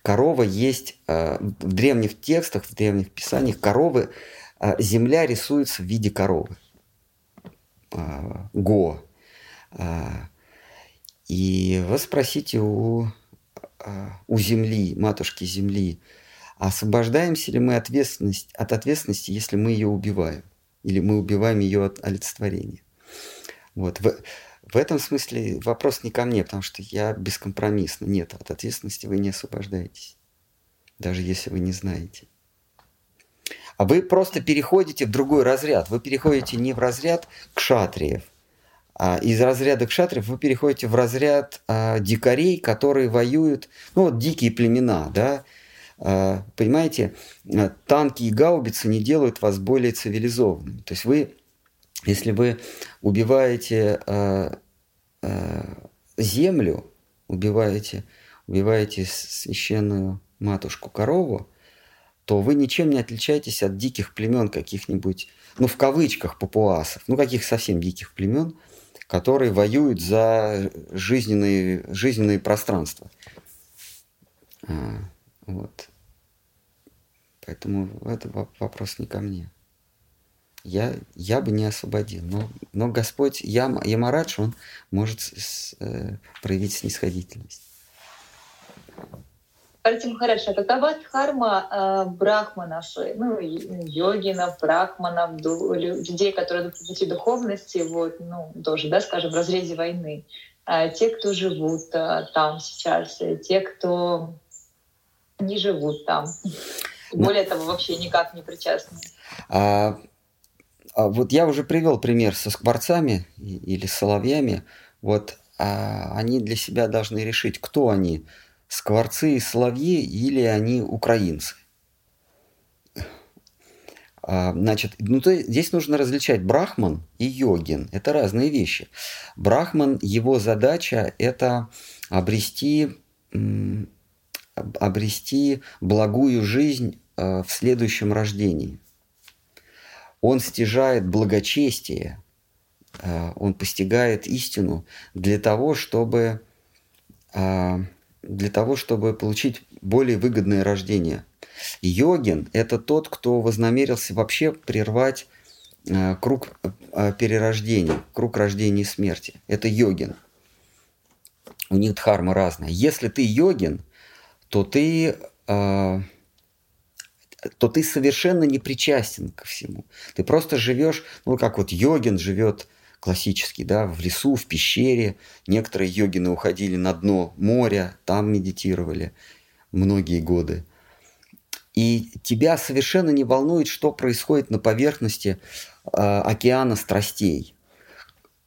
Корова есть а, в древних текстах, в древних писаниях, коровы, а, земля рисуется в виде коровы. Го. И вы спросите у, у земли, матушки земли, освобождаемся ли мы ответственность, от ответственности, если мы ее убиваем? Или мы убиваем ее от олицетворения? Вот. В этом смысле вопрос не ко мне, потому что я бескомпромиссно. Нет, от ответственности вы не освобождаетесь, даже если вы не знаете. А вы просто переходите в другой разряд. Вы переходите не в разряд кшатриев, а из разряда кшатриев вы переходите в разряд а, дикарей, которые воюют, ну вот дикие племена, да, а, понимаете, танки и гаубицы не делают вас более цивилизованным. То есть вы если вы убиваете э, э, землю, убиваете, убиваете священную матушку корову, то вы ничем не отличаетесь от диких племен каких-нибудь, ну в кавычках папуасов, ну каких совсем диких племен, которые воюют за жизненные, жизненные пространства. А, вот. Поэтому это вопрос не ко мне я, я бы не освободил. Но, но Господь Ям, Ямарадж, он может с, э, проявить снисходительность.
Скажите, Махарадж, а какова дхарма э, брахманов, ну, йогинов, брахманов, людей, которые на пути духовности, вот, ну, тоже, да, скажем, в разрезе войны, а те, кто живут а, там сейчас, те, кто не живут там, ну, более того, вообще никак не причастны?
А вот я уже привел пример со скворцами или соловьями. Вот а они для себя должны решить, кто они, скворцы и соловьи или они украинцы. А, значит, ну то здесь нужно различать брахман и йогин. Это разные вещи. Брахман, его задача – это обрести, обрести благую жизнь а, в следующем рождении он стяжает благочестие, э, он постигает истину для того, чтобы, э, для того, чтобы получить более выгодное рождение. Йогин – это тот, кто вознамерился вообще прервать э, круг перерождения, круг рождения и смерти. Это йогин. У них дхарма разная. Если ты йогин, то ты то ты совершенно не причастен ко всему. Ты просто живешь, ну, как вот йогин живет классический, да, в лесу, в пещере. Некоторые йогины уходили на дно моря, там медитировали многие годы. И тебя совершенно не волнует, что происходит на поверхности э, океана страстей.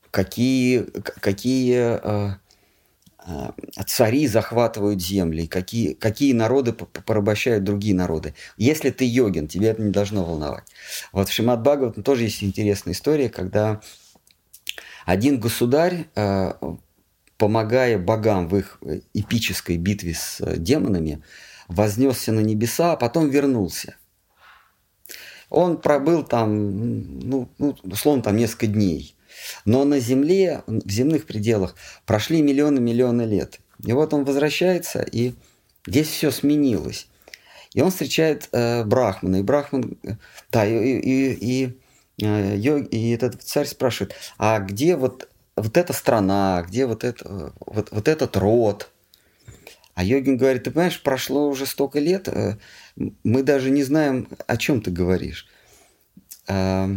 Какие, какие э, цари захватывают земли, какие, какие народы порабощают другие народы. Если ты йогин, тебя это не должно волновать. Вот в Шимат Бхагават тоже есть интересная история, когда один государь, э, помогая богам в их эпической битве с э, демонами, вознесся на небеса, а потом вернулся. Он пробыл там, ну, ну, условно, там несколько дней. Но на Земле, в земных пределах, прошли миллионы-миллионы лет. И вот он возвращается, и здесь все сменилось. И он встречает э, Брахмана. И Брахман, э, да, и, и, и, э, и этот царь спрашивает, а где вот, вот эта страна, где вот, это, вот, вот этот род? А йогин говорит, ты понимаешь, прошло уже столько лет, э, мы даже не знаем, о чем ты говоришь. Э,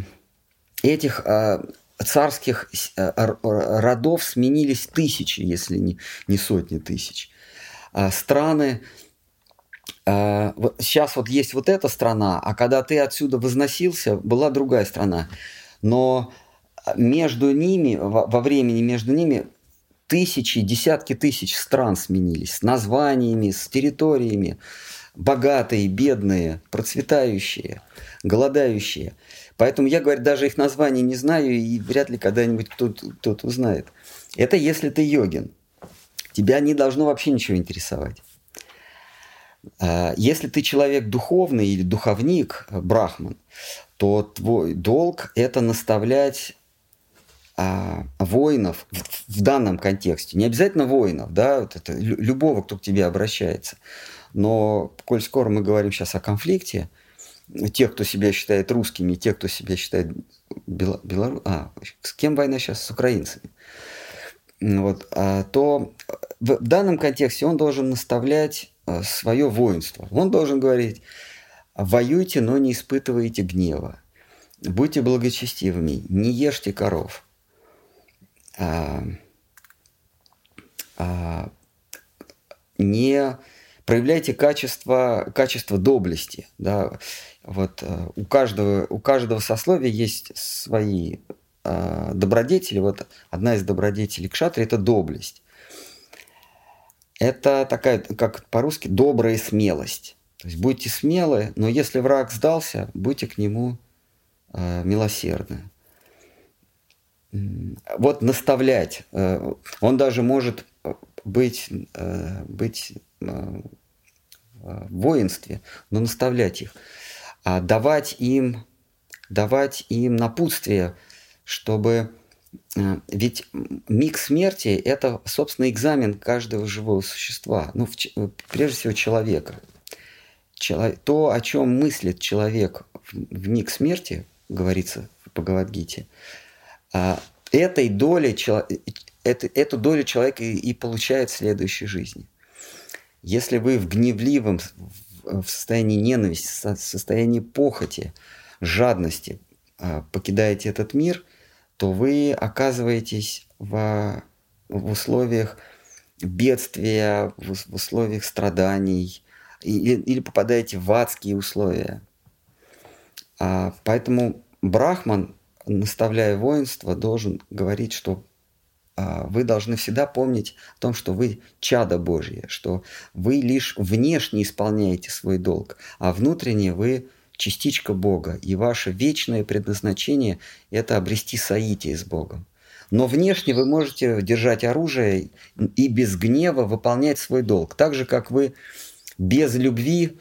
этих э, царских родов сменились тысячи, если не, не сотни тысяч. Страны, сейчас вот есть вот эта страна, а когда ты отсюда возносился, была другая страна. Но между ними, во времени между ними тысячи, десятки тысяч стран сменились, с названиями, с территориями, богатые, бедные, процветающие, голодающие. Поэтому я, говорю, даже их названий не знаю, и вряд ли когда-нибудь кто-то, кто узнает. Это если ты йогин. Тебя не должно вообще ничего интересовать. А, если ты человек духовный или духовник, брахман, то твой долг – это наставлять а, воинов в, в данном контексте, не обязательно воинов, да, вот это, любого, кто к тебе обращается, но, коль скоро мы говорим сейчас о конфликте, тех, кто себя считает русскими, тех, кто себя считает бело, белору... а, с кем война сейчас? С украинцами. Вот, а, то в данном контексте он должен наставлять а, свое воинство. Он должен говорить, воюйте, но не испытывайте гнева. Будьте благочестивыми, не ешьте коров а, а, не проявляйте качество, качество доблести. Да? Вот, а, у, каждого, у каждого сословия есть свои а, добродетели. Вот одна из добродетелей кшатри – это доблесть. Это такая, как по-русски, добрая смелость. То есть будьте смелы, но если враг сдался, будьте к нему э, милосердны вот наставлять. Э, он даже может быть, э, быть э, в воинстве, но наставлять их, давать им, давать им напутствие, чтобы ведь миг смерти – это, собственно, экзамен каждого живого существа, ну, прежде всего, человека. То, о чем мыслит человек в миг смерти, говорится в Бхагавадгите, а, этой доли, эту, эту долю человек и, и получает в следующей жизни. Если вы в гневливом, в состоянии ненависти, в состоянии похоти, жадности а, покидаете этот мир, то вы оказываетесь в, в условиях бедствия, в, в условиях страданий, или, или попадаете в адские условия. А, поэтому Брахман наставляя воинство, должен говорить, что вы должны всегда помнить о том, что вы чадо Божье, что вы лишь внешне исполняете свой долг, а внутренне вы частичка Бога, и ваше вечное предназначение – это обрести соитие с Богом. Но внешне вы можете держать оружие и без гнева выполнять свой долг, так же, как вы без любви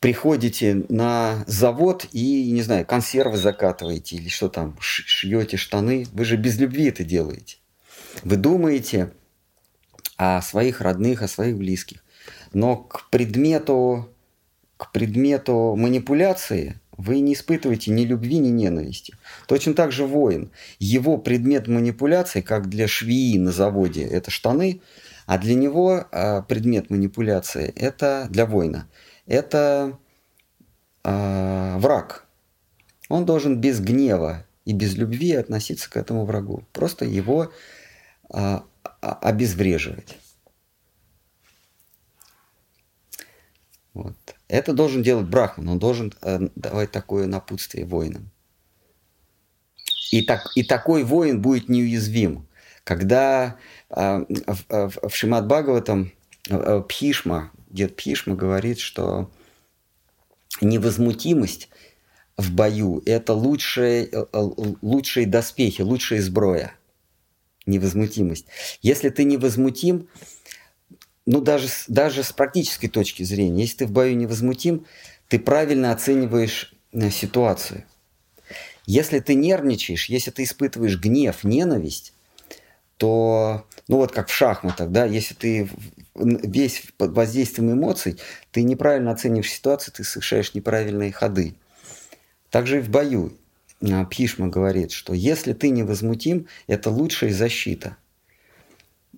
приходите на завод и, не знаю, консервы закатываете или что там, шьете штаны. Вы же без любви это делаете. Вы думаете о своих родных, о своих близких. Но к предмету, к предмету манипуляции вы не испытываете ни любви, ни ненависти. Точно так же воин. Его предмет манипуляции, как для швеи на заводе, это штаны, а для него а, предмет манипуляции – это для воина – это э, враг. Он должен без гнева и без любви относиться к этому врагу. Просто его э, обезвреживать. Вот. Это должен делать Брахман, он должен э, давать такое напутствие воинам. И, так, и такой воин будет неуязвим. Когда э, в, в Шимат Бхагаватам э, Пхишма, дед Пхишма говорит, что невозмутимость в бою – это лучшие, э, э, лучшие доспехи, лучшая сброя. Невозмутимость. Если ты невозмутим, ну даже, даже с практической точки зрения, если ты в бою невозмутим, ты правильно оцениваешь э, ситуацию. Если ты нервничаешь, если ты испытываешь гнев, ненависть, то, ну вот как в шахматах, да, если ты весь под воздействием эмоций, ты неправильно оцениваешь ситуацию, ты совершаешь неправильные ходы. Также и в бою а, Пишма говорит, что если ты невозмутим, это лучшая защита.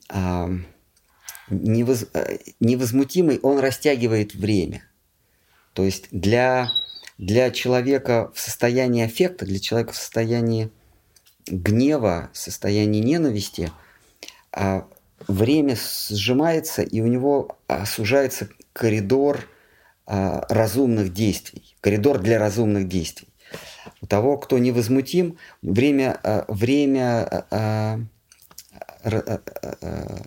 А, невоз... Э, невозмутимый, он растягивает время. То есть для, для человека в состоянии аффекта, для человека в состоянии гнева, в состоянии ненависти, а, время сжимается, и у него сужается коридор разумных действий, коридор для разумных действий. У того, кто невозмутим, время, а, время а, а,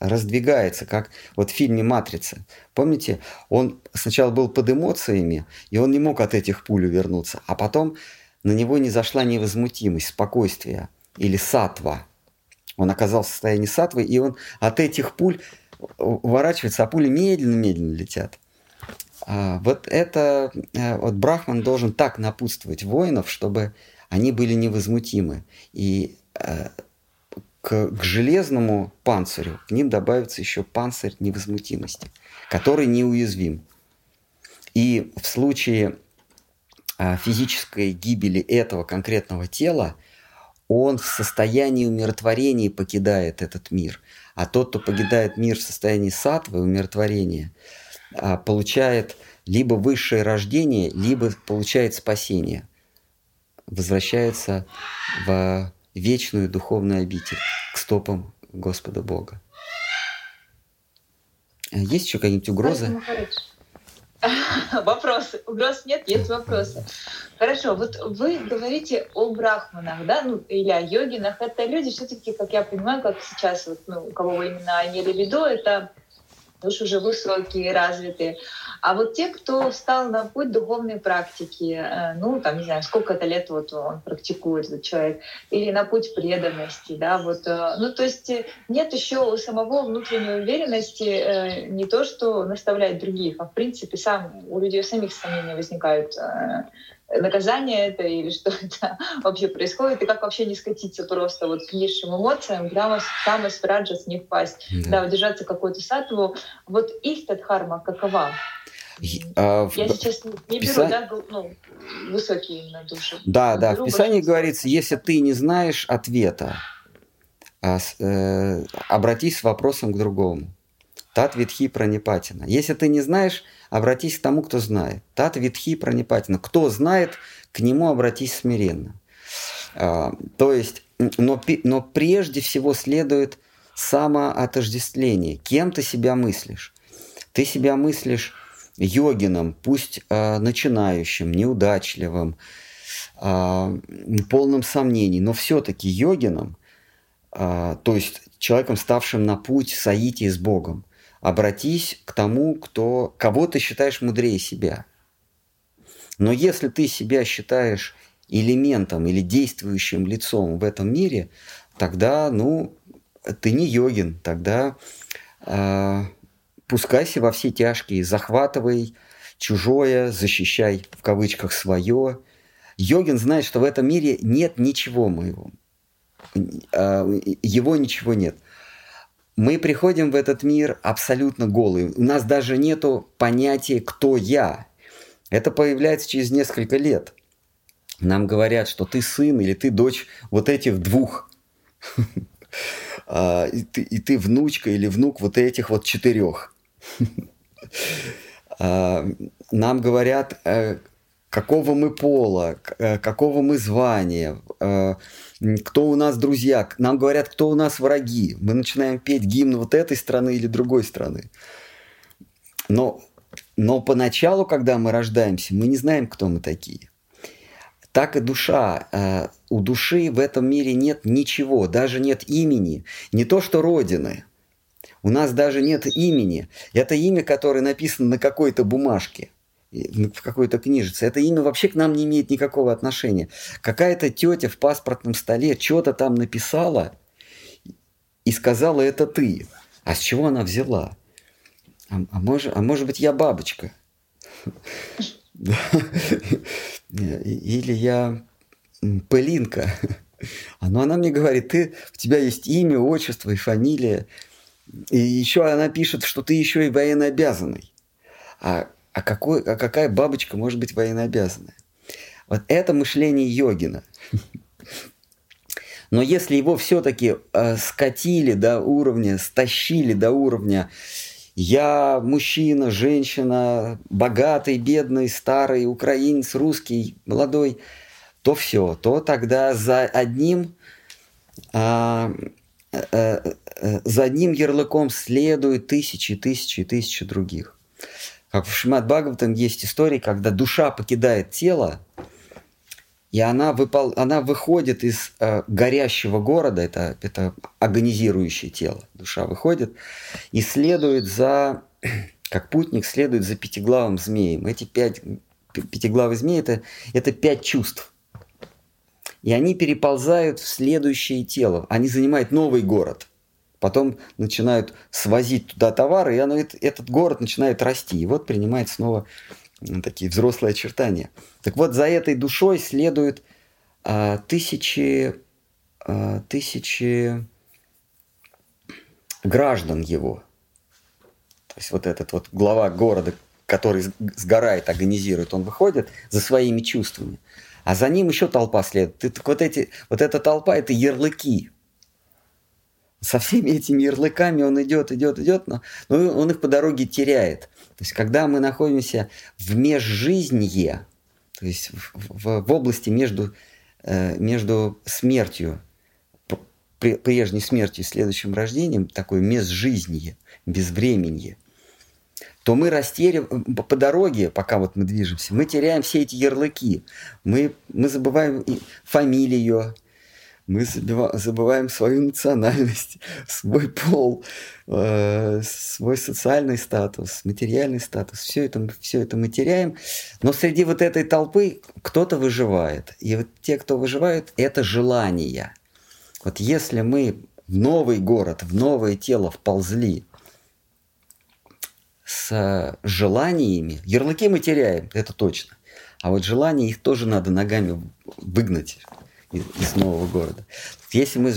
раздвигается, как вот в фильме «Матрица». Помните, он сначала был под эмоциями, и он не мог от этих пуль увернуться, а потом на него не зашла невозмутимость, спокойствие или сатва. Он оказался в состоянии сатвы, и он от этих пуль уворачивается, а пули медленно-медленно летят. А, вот это, э, вот Брахман должен так напутствовать воинов, чтобы они были невозмутимы. И э, к, к железному панцирю к ним добавится еще панцирь невозмутимости, который неуязвим. И в случае э, физической гибели этого конкретного тела, он в состоянии умиротворения покидает этот мир. А тот, кто покидает мир в состоянии сатвы, умиротворения – получает либо высшее рождение, либо получает спасение, возвращается в вечную духовную обитель, к стопам Господа Бога. Есть еще какие-нибудь угрозы?
Вопросы. Угроз нет, есть вопросы. Хорошо, вот вы говорите о брахманах, да, ну, или о йогинах. Это люди все-таки, как я понимаю, как сейчас, вот, ну, у кого вы именно имели в виду, это уж уже высокие, развитые. А вот те, кто встал на путь духовной практики, э, ну, там, не знаю, сколько это лет вот он практикует, этот человек, или на путь преданности, да, вот, э, ну, то есть э, нет еще у самого внутренней уверенности не то, что наставлять других, а в принципе сам у людей самих сомнения возникают наказание это или что это вообще происходит, и как вообще не скатиться просто вот к низшим эмоциям, прямо самый спраджас не впасть, да, да удержаться какую-то сатву. Вот их тадхарма какова? А, Я сейчас не беру, Писа... да, ну, высокие именно души.
Да, да, в Писании говорится, если ты не знаешь ответа, а, э, обратись с вопросом к другому. Тат Витхи Пранипатина. Если ты не знаешь, обратись к тому, кто знает. Тат Витхи Пранипатина. Кто знает, к нему обратись смиренно. А, то есть, но, но прежде всего следует самоотождествление. Кем ты себя мыслишь? Ты себя мыслишь йогином, пусть э, начинающим, неудачливым, э, полным сомнений, но все-таки йогином, э, то есть человеком, ставшим на путь соития с Богом обратись к тому, кто, кого ты считаешь мудрее себя. Но если ты себя считаешь элементом или действующим лицом в этом мире, тогда, ну, ты не йогин, тогда э, пускайся во все тяжкие, захватывай чужое, защищай в кавычках свое. Йогин знает, что в этом мире нет ничего моего. Э, его ничего нет мы приходим в этот мир абсолютно голые. У нас даже нету понятия «кто я». Это появляется через несколько лет. Нам говорят, что ты сын или ты дочь вот этих двух. А, и ты, и ты внучка или внук вот этих вот четырех. А, нам говорят, э, какого мы пола, э, какого мы звания, э, кто у нас друзья, нам говорят, кто у нас враги. Мы начинаем петь гимн вот этой страны или другой страны. Но Но поначалу, когда мы рождаемся, мы не знаем, кто мы такие. Так и душа. Э, у души в этом мире нет ничего, даже нет имени. Не то, что Родины. У нас даже нет имени. Это имя, которое написано на какой-то бумажке в какой-то книжице. Это имя вообще к нам не имеет никакого отношения. Какая-то тетя в паспортном столе что-то там написала и сказала, это ты. А с чего она взяла? А, а, может, а может быть, я бабочка? Или я пылинка. Но она мне говорит, ты, у тебя есть имя, отчество и фамилия. И еще она пишет, что ты еще и военнообязанный. А, а, какой, а какая бабочка может быть военнообязанная? Вот это мышление йогина. Но если его все-таки э, скатили до уровня, стащили до уровня я мужчина, женщина, богатый, бедный, старый, украинец, русский, молодой, то все, то тогда за одним, а, а, а, за одним ярлыком следуют тысячи, тысячи, тысячи других. Как в Шимат Бхагаватам есть истории, когда душа покидает тело, и она, выпол... она выходит из э, горящего города, это, это агонизирующее тело, душа выходит, и следует за, как путник, следует за пятиглавым змеем. Эти пять, пятиглавый змей это, это пять чувств. И они переползают в следующее тело. Они занимают новый город. Потом начинают свозить туда товары, и оно, этот город начинает расти. И вот принимает снова такие взрослые очертания. Так вот, за этой душой следуют а, тысячи, а, тысячи граждан его. То есть вот этот вот глава города, который сгорает, агонизирует, он выходит за своими чувствами. А за ним еще толпа следует. И, вот, эти, вот эта толпа – это ярлыки. Со всеми этими ярлыками он идет, идет, идет, но, но он их по дороге теряет. То есть, когда мы находимся в межжизнье, то есть в, в, в области между, э, между смертью, прежней смертью и следующим рождением, такое межжизнье, безвременье, то мы растеряем по дороге, пока вот мы движемся, мы теряем все эти ярлыки. Мы, мы забываем фамилию, мы забываем свою национальность, свой пол, э, свой социальный статус, материальный статус. Все это, все это мы теряем. Но среди вот этой толпы кто-то выживает. И вот те, кто выживает, это желания. Вот если мы в новый город, в новое тело вползли с желаниями, ярлыки мы теряем, это точно. А вот желания, их тоже надо ногами выгнать из, нового города. Если мы,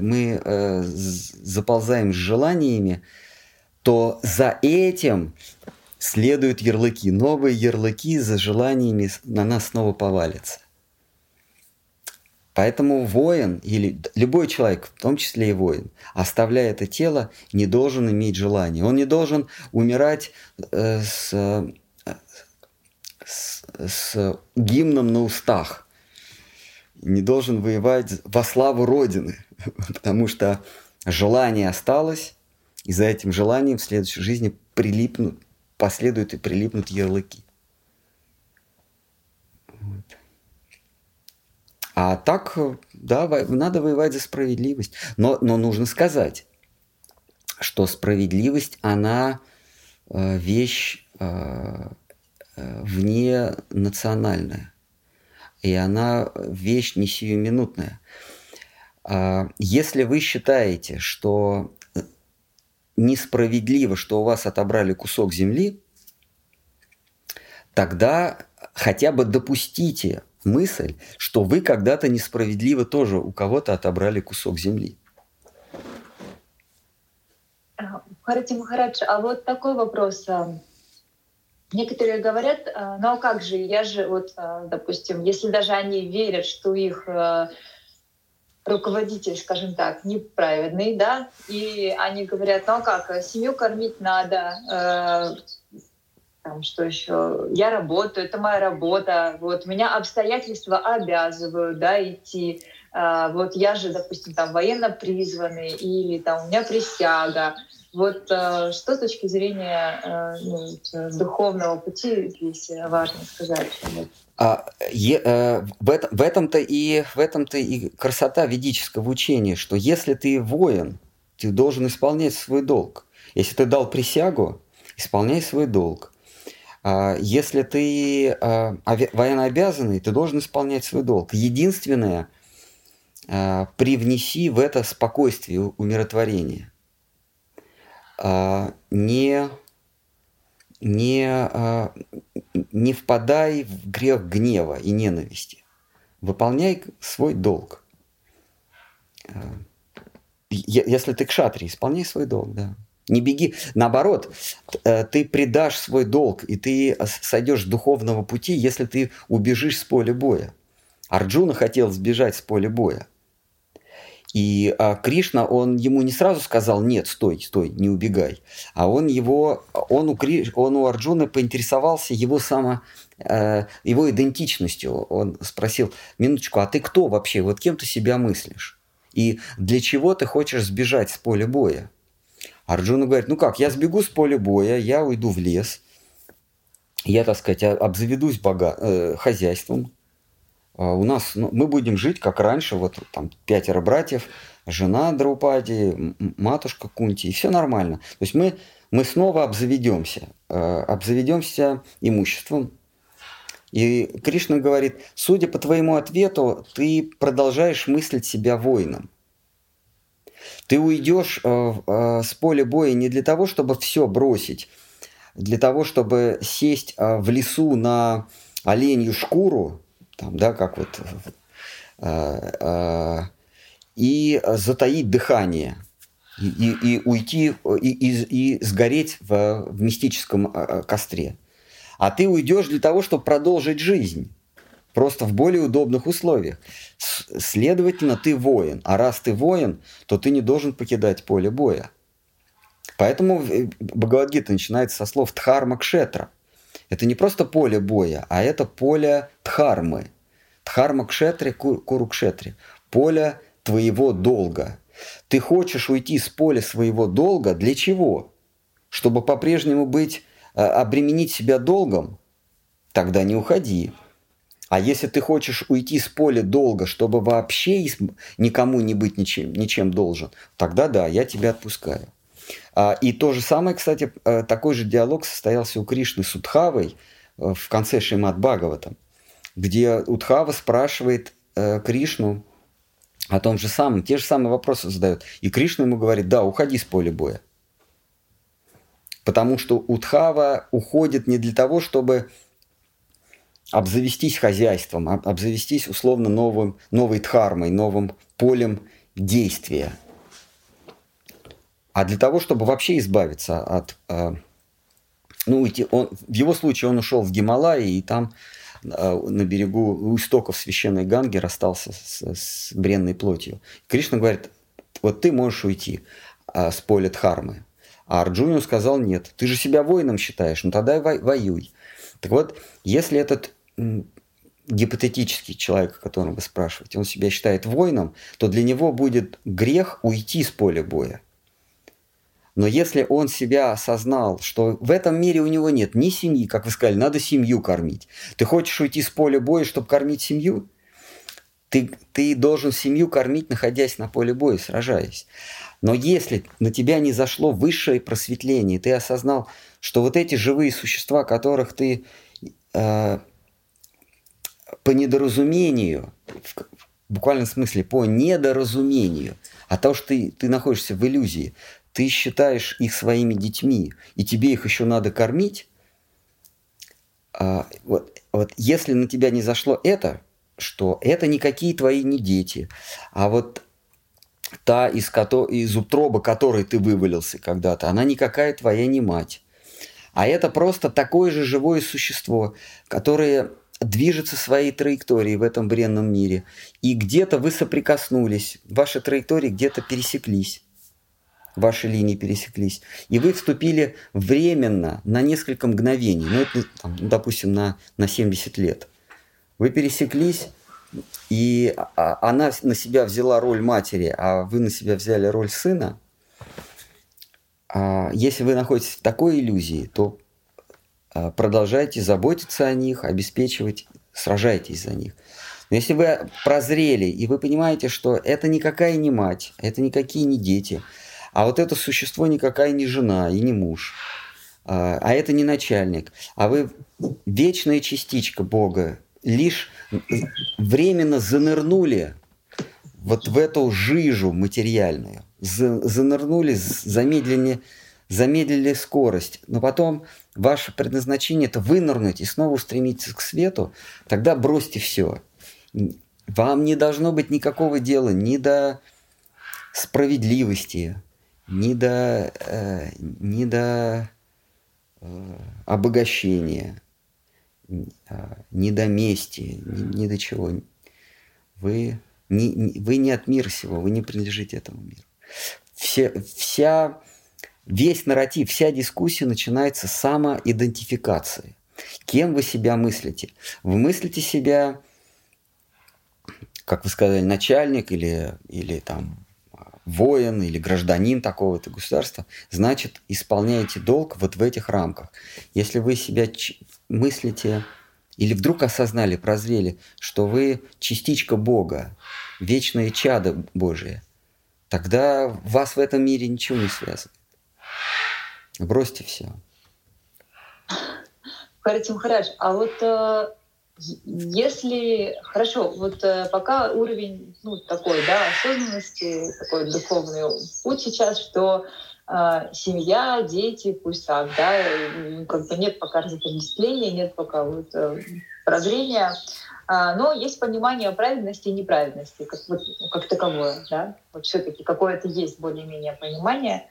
мы э, заползаем с желаниями, то за этим следуют ярлыки. Новые ярлыки за желаниями на нас снова повалятся. Поэтому воин или любой человек, в том числе и воин, оставляя это тело, не должен иметь желания. Он не должен умирать э, с, э, с, с гимном на устах не должен воевать во славу Родины, потому что желание осталось, и за этим желанием в следующей жизни прилипнут, последуют и прилипнут ярлыки. Вот. А так, да, надо воевать за справедливость. Но, но нужно сказать, что справедливость, она э, вещь э, э вне национальная и она вещь не сиюминутная. А, если вы считаете, что несправедливо, что у вас отобрали кусок земли, тогда хотя бы допустите мысль, что вы когда-то несправедливо тоже у кого-то отобрали кусок земли.
Харати Махарадж, а вот такой вопрос. Некоторые говорят, «А, ну а как же, я же вот, а, допустим, если даже они верят, что их а, руководитель, скажем так, неправедный, да, и они говорят, ну а как, семью кормить надо, там, что еще, я работаю, это моя работа, вот, меня обстоятельства обязывают, да, идти, вот я же, допустим, там военно призванный или там у меня присяга. Вот э, что с точки зрения э, ну, духовного пути здесь важно сказать?
А, е, э, в, это, в этом-то и в этом-то и красота ведического учения, что если ты воин, ты должен исполнять свой долг. Если ты дал присягу, исполняй свой долг. А, если ты а, военнообязанный, ты должен исполнять свой долг. Единственное, а, привнеси в это спокойствие, умиротворение. А, не, не, а, не впадай в грех гнева и ненависти. Выполняй свой долг. А, если ты к шатре, исполняй свой долг, да. Не беги. Наоборот, э, ты предашь свой долг, и ты сойдешь с духовного пути, если ты убежишь с поля боя. Арджуна хотел сбежать с поля боя. И а, Кришна, он ему не сразу сказал, нет, стой, стой, не убегай. А он его, он у, Кри, он у Арджуны поинтересовался его само, э, его идентичностью. Он спросил, минуточку, а ты кто вообще? Вот кем ты себя мыслишь? И для чего ты хочешь сбежать с поля боя? Арджуна говорит, ну как, я сбегу с поля боя, я уйду в лес, я, так сказать, обзаведусь бога, э, хозяйством, у нас, ну, мы будем жить как раньше, вот там пятеро братьев, жена Драупади, матушка Кунти, и все нормально. То есть мы, мы снова обзаведемся, э, обзаведемся имуществом. И Кришна говорит, судя по твоему ответу, ты продолжаешь мыслить себя воином. Ты уйдешь э, э, с поля боя не для того, чтобы все бросить, для того, чтобы сесть в лесу на оленью шкуру там, да, как вот, э, э, и затаить дыхание, и, и, уйти, и, и, и сгореть в, в мистическом э, костре. А ты уйдешь для того, чтобы продолжить жизнь, просто в более удобных условиях. Следовательно, ты воин. А раз ты воин, то ты не должен покидать поле боя. Поэтому Бхагавадгита начинается со слов Дхарма Кшетра – это не просто поле боя, а это поле дхармы. Дхарма кшетри, куру кшетри. Поле твоего долга. Ты хочешь уйти с поля своего долга для чего? Чтобы по-прежнему быть, э, обременить себя долгом? Тогда не уходи. А если ты хочешь уйти с поля долга, чтобы вообще никому не быть ничем, ничем должен, тогда да, я тебя отпускаю. А, и то же самое, кстати, э, такой же диалог состоялся у Кришны с э, в конце Шримад Бхагаватам, где Удхава спрашивает э, Кришну о том же самом, те же самые вопросы задает. И Кришна ему говорит, да, уходи с поля боя. Потому что Удхава уходит не для того, чтобы обзавестись хозяйством, обзавестись условно новым, новой дхармой, новым полем действия – а для того, чтобы вообще избавиться от... Э, ну, уйти, он, в его случае он ушел в Гималаи, и там на берегу у истоков священной Ганги расстался с, с бренной плотью. Кришна говорит, вот ты можешь уйти э, с поля Дхармы. А Арджуну сказал, нет, ты же себя воином считаешь, ну тогда воюй. Так вот, если этот гипотетический человек, о котором вы спрашиваете, он себя считает воином, то для него будет грех уйти с поля боя. Но если он себя осознал, что в этом мире у него нет ни семьи, как вы сказали, надо семью кормить. Ты хочешь уйти с поля боя, чтобы кормить семью? Ты, ты должен семью кормить, находясь на поле боя, сражаясь. Но если на тебя не зашло высшее просветление, ты осознал, что вот эти живые существа, которых ты э, по недоразумению, в буквальном смысле по недоразумению, а то, что ты, ты находишься в иллюзии, ты считаешь их своими детьми, и тебе их еще надо кормить, а, вот, вот если на тебя не зашло это, что это никакие твои не дети, а вот та, из, кото, из утробы которой ты вывалился когда-то, она никакая твоя не мать. А это просто такое же живое существо, которое движется своей траекторией в этом бренном мире. И где-то вы соприкоснулись, ваши траектории где-то пересеклись ваши линии пересеклись, и вы вступили временно на несколько мгновений, ну, это, там, допустим, на, на 70 лет. Вы пересеклись, и а, она на себя взяла роль матери, а вы на себя взяли роль сына, а, если вы находитесь в такой иллюзии, то а, продолжайте заботиться о них, обеспечивать, сражайтесь за них. Но если вы прозрели и вы понимаете, что это никакая не мать, это никакие не дети, а вот это существо никакая не жена и не муж, а это не начальник, а вы вечная частичка Бога, лишь временно занырнули вот в эту жижу материальную, занырнули, замедлили, замедлили скорость, но потом ваше предназначение это вынырнуть и снова устремиться к свету, тогда бросьте все. Вам не должно быть никакого дела ни до справедливости, ни до, э, ни до э, обогащения, а, ни до мести, ни, ни до чего. Вы не, вы не от мира сего, вы не принадлежите этому миру. Все, вся, весь нарратив, вся дискуссия начинается с самоидентификации. Кем вы себя мыслите? Вы мыслите себя, как вы сказали, начальник или, или там воин или гражданин такого-то государства, значит, исполняете долг вот в этих рамках. Если вы себя мыслите или вдруг осознали, прозрели, что вы частичка Бога, вечное чадо Божие, тогда вас в этом мире ничего не связывает. Бросьте все.
Харитим Хараш, а вот э, если хорошо, вот э, пока уровень ну, такой, да, осознанности, такой духовный путь сейчас, что э, семья, дети, пусть так, да, как бы нет пока разотождествления, нет пока вот э, прозрения, э, но есть понимание праведности и неправедности как, вот, как таковое, да, вот все-таки какое-то есть более-менее понимание.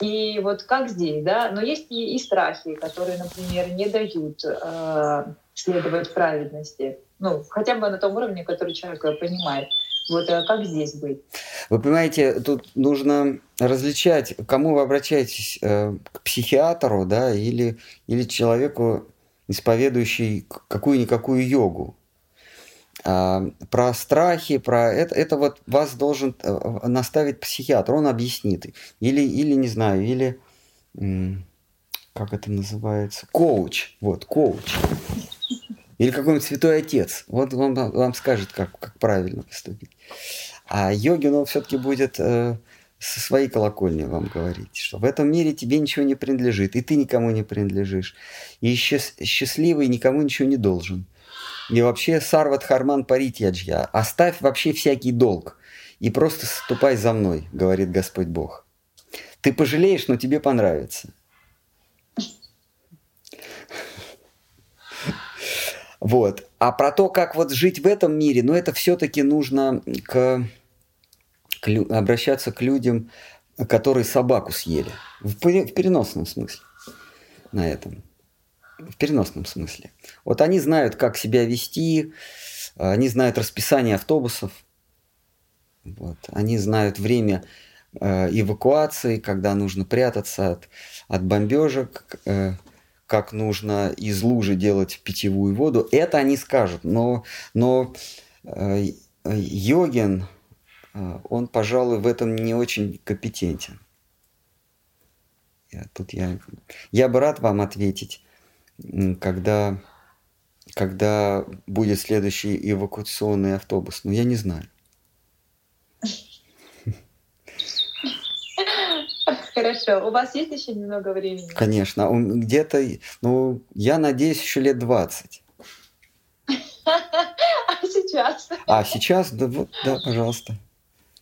И вот как здесь, да, но есть и, и страхи, которые, например, не дают э, следовать праведности. Ну, хотя бы на том уровне, который человек понимает. Вот а как здесь быть?
Вы понимаете, тут нужно различать, кому вы обращаетесь, э, к психиатру, да, или, или человеку, исповедующий какую-никакую йогу. А, про страхи, про это, это вот вас должен э, наставить психиатр, он объяснит. Или, или не знаю, или как это называется, коуч, вот, коуч. Или какой-нибудь святой отец. Вот он вам скажет, как, как правильно поступить. А йогин, он все-таки будет э, со своей колокольни вам говорить, что в этом мире тебе ничего не принадлежит, и ты никому не принадлежишь. И счастливый никому ничего не должен. И вообще сарват харман паритьяджья. Оставь вообще всякий долг и просто ступай за мной, говорит Господь Бог. Ты пожалеешь, но тебе понравится. Вот. А про то, как вот жить в этом мире, ну это все-таки нужно к, к, обращаться к людям, которые собаку съели. В, в переносном смысле. На этом. В переносном смысле. Вот они знают, как себя вести, они знают расписание автобусов, вот. они знают время э, эвакуации, когда нужно прятаться от, от бомбежек, э, как нужно из лужи делать питьевую воду, это они скажут. Но, но э, йогин, э, он, пожалуй, в этом не очень компетентен. Я, тут я, я бы рад вам ответить, когда, когда будет следующий эвакуационный автобус, но я не знаю.
Хорошо. У вас есть еще немного времени?
Конечно. Где-то, ну, я надеюсь, еще лет 20.
А сейчас?
А сейчас, да, вот, да, пожалуйста.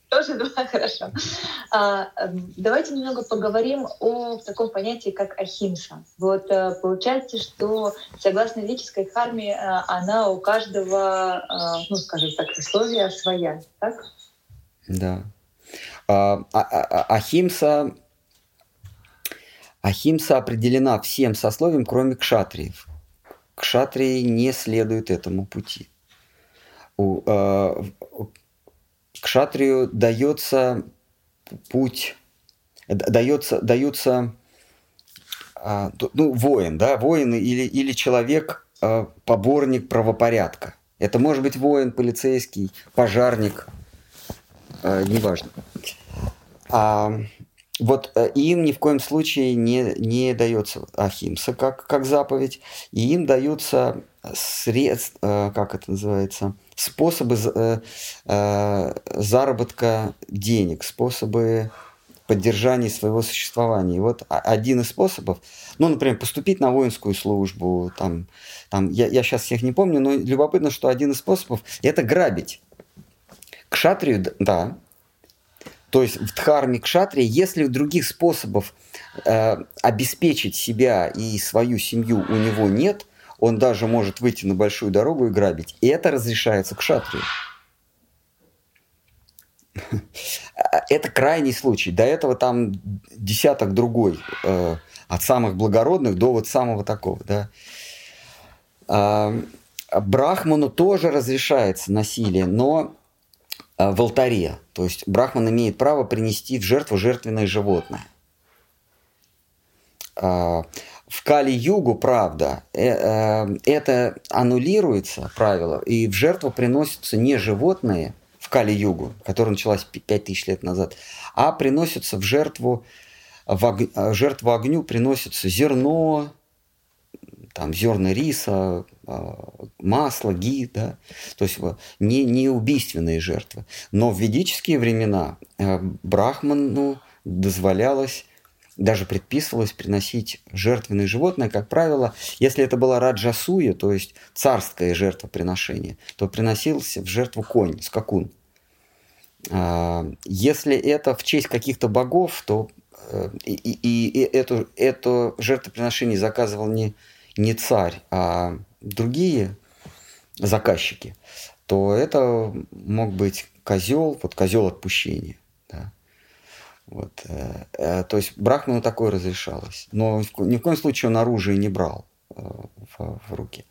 Тоже два, хорошо. А, эм, давайте немного поговорим о таком понятии, как ахимса. Вот э, получается, что согласно ведической харме, э, она у каждого, э, ну, скажем так, условия своя, так?
Да. А, а, а, ахимса Ахимса определена всем сословием, кроме кшатриев. Кшатрии не следуют этому пути. У, э, кшатрию дается путь, дается, дается э, ну, воин, да, воин или, или человек, э, поборник правопорядка. Это может быть воин, полицейский, пожарник, э, неважно. А, вот э, им ни в коем случае не, не дается ахимса как, как заповедь, и им даются средства, э, как это называется, способы э, заработка денег, способы поддержания своего существования. И вот один из способов, ну, например, поступить на воинскую службу, там, там я, я сейчас всех не помню, но любопытно, что один из способов – это грабить. К шатрию, да, то есть в дхарме кшатрии, если других способов э, обеспечить себя и свою семью у него нет, он даже может выйти на большую дорогу и грабить. И это разрешается кшатрию. Это крайний случай. До этого там десяток другой. Э, от самых благородных до вот самого такого. Да. Э, Брахману тоже разрешается насилие, но в алтаре. То есть брахман имеет право принести в жертву жертвенное животное. А, в Кали-Югу, правда, э, э, это аннулируется правило, и в жертву приносятся не животные в Кали-Югу, которая началась 5000 лет назад, а приносятся в жертву, в ог... жертву огню приносится зерно, там зерна риса, а, масло, ги, да, то есть не, не убийственные жертвы. Но в ведические времена э, брахману дозволялось даже предписывалось приносить жертвенные животные, как правило, если это была раджасуя, то есть царское жертвоприношение, то приносился в жертву конь, скакун. А, если это в честь каких-то богов, то э, и, и, и эту, это жертвоприношение заказывал не не царь, а другие заказчики, то это мог быть козел, вот козел отпущения. Да. Вот, э, э, то есть Брахману такое разрешалось. Но ни в коем случае он оружие не брал э, в, в руки.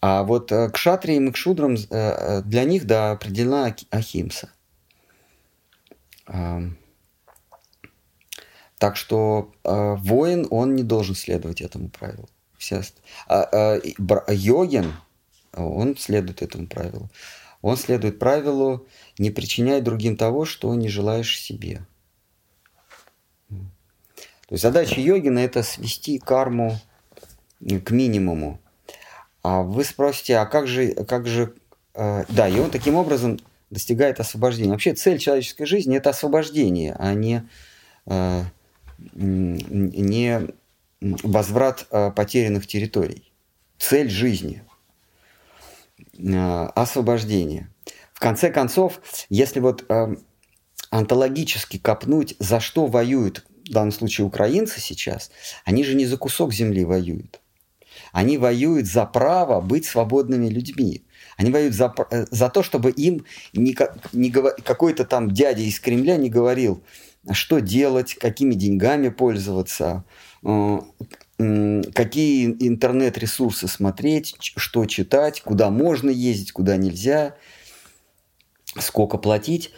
А вот к шатриям и к шудрам для них да, определена ахимса. Так что воин, он не должен следовать этому правилу. Все, а, а, йогин, он следует этому правилу. Он следует правилу не причиняй другим того, что не желаешь себе. То есть задача йогина – это свести карму к минимуму. А вы спросите, а как же, как же, э, да, и он таким образом достигает освобождения. Вообще цель человеческой жизни – это освобождение, а не, э, не возврат э, потерянных территорий, цель жизни, э, освобождение. В конце концов, если вот э, онтологически копнуть, за что воюют в данном случае украинцы сейчас, они же не за кусок земли воюют. Они воюют за право быть свободными людьми. Они воюют за, за то, чтобы им не, не, какой-то там дядя из Кремля не говорил, что делать, какими деньгами пользоваться, Э, какие интернет-ресурсы смотреть, что читать, куда можно ездить, куда нельзя, сколько платить.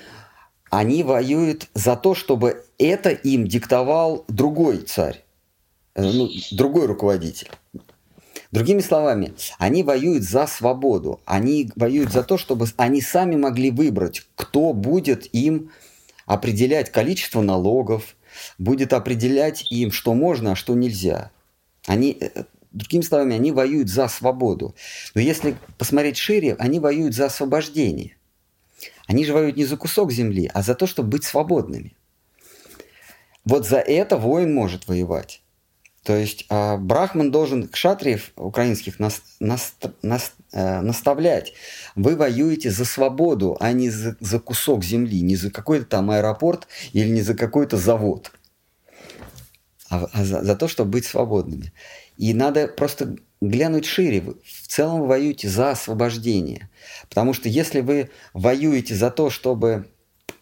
Они воюют за то, чтобы это им диктовал другой царь, э, ну, другой руководитель. Другими словами, они воюют за свободу, они воюют за то, чтобы они сами могли выбрать, кто будет им определять количество налогов, будет определять им, что можно, а что нельзя. Они, э, другими словами, они воюют за свободу. Но если посмотреть шире, они воюют за освобождение. Они же воюют не за кусок земли, а за то, чтобы быть свободными. Вот за это воин может воевать. То есть э, Брахман должен кшатриев украинских нас, нас, нас, э, наставлять. Вы воюете за свободу, а не за, за кусок земли, не за какой-то там аэропорт или не за какой-то завод, а, а за, за то, чтобы быть свободными. И надо просто глянуть шире. Вы в целом воюете за освобождение. Потому что если вы воюете за то, чтобы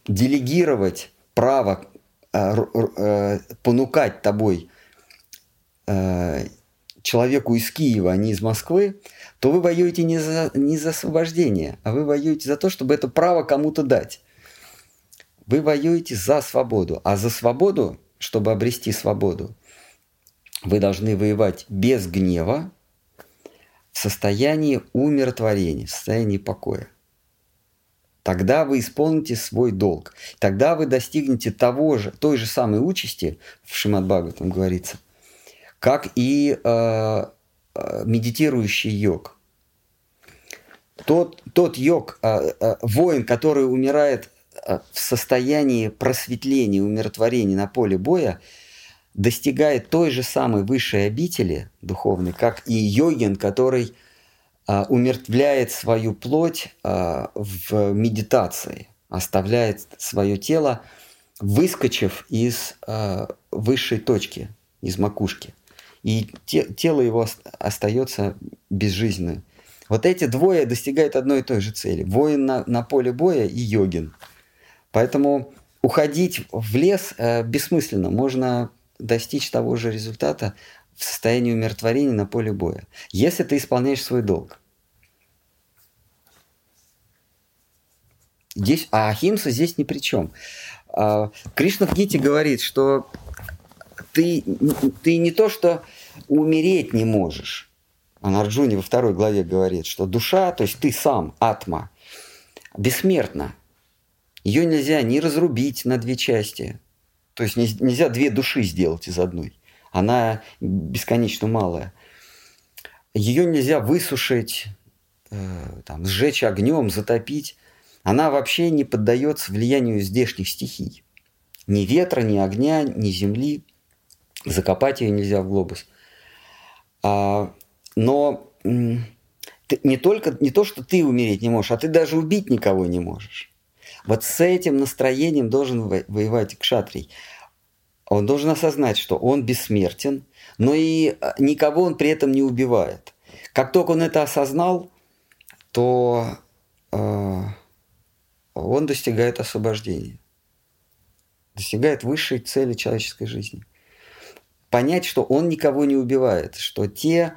делегировать право э, э, понукать тобой Э, человеку из Киева, а не из Москвы, то вы воюете не за, не за освобождение, а вы воюете за то, чтобы это право кому-то дать. Вы воюете за свободу. А за свободу, чтобы обрести свободу, вы должны воевать без гнева, в состоянии умиротворения, в состоянии покоя. Тогда вы исполните свой долг. Тогда вы достигнете того же, той же самой участи, в Шимат там говорится, как и э, медитирующий йог. Тот, тот йог, э, э, воин, который умирает э, в состоянии просветления, умиротворения на поле боя, достигает той же самой высшей обители духовной, как и йогин, который – умертвляет свою плоть в медитации, оставляет свое тело, выскочив из высшей точки, из макушки. И тело его остается безжизненным. Вот эти двое достигают одной и той же цели. Воин на, на поле боя и йогин. Поэтому уходить в лес э, бессмысленно. Можно достичь того же результата в состоянии умиротворения на поле боя, если ты исполняешь свой долг. Здесь, а Ахимса здесь ни при чем. А, Кришна в Гите говорит, что ты, ты не то, что умереть не можешь. А Нарджуни во второй главе говорит, что душа, то есть ты сам, атма, бессмертна. Ее нельзя ни разрубить на две части. То есть нельзя две души сделать из одной она бесконечно малая. Ее нельзя высушить, э, там, сжечь огнем, затопить. Она вообще не поддается влиянию здешних стихий. Ни ветра, ни огня, ни земли. Закопать ее нельзя в глобус. А, но ты, не только не то, что ты умереть не можешь, а ты даже убить никого не можешь. Вот с этим настроением должен воевать кшатрий он должен осознать, что он бессмертен, но и э, никого он при этом не убивает. Как только он это осознал, то э, он достигает освобождения, достигает высшей цели человеческой жизни. Понять, что он никого не убивает, что те,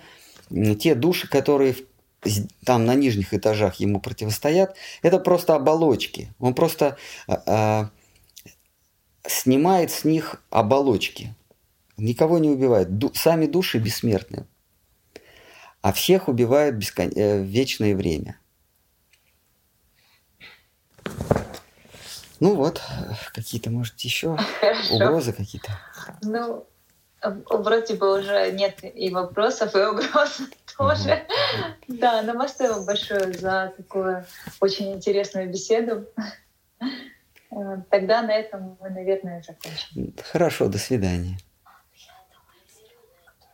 те души, которые там на нижних этажах ему противостоят, это просто оболочки. Он просто э, э снимает с них оболочки. Никого не убивает. Ду- сами души бессмертны. А всех убивают бескон... э, вечное время. Ну вот, какие-то, может, еще Хорошо. угрозы какие-то?
Ну, вроде бы уже нет и вопросов, и угроз тоже. Да, намасте вам большое за такую очень интересную беседу. Э, тогда на этом мы, наверное, закончим.
Хорошо, до свидания.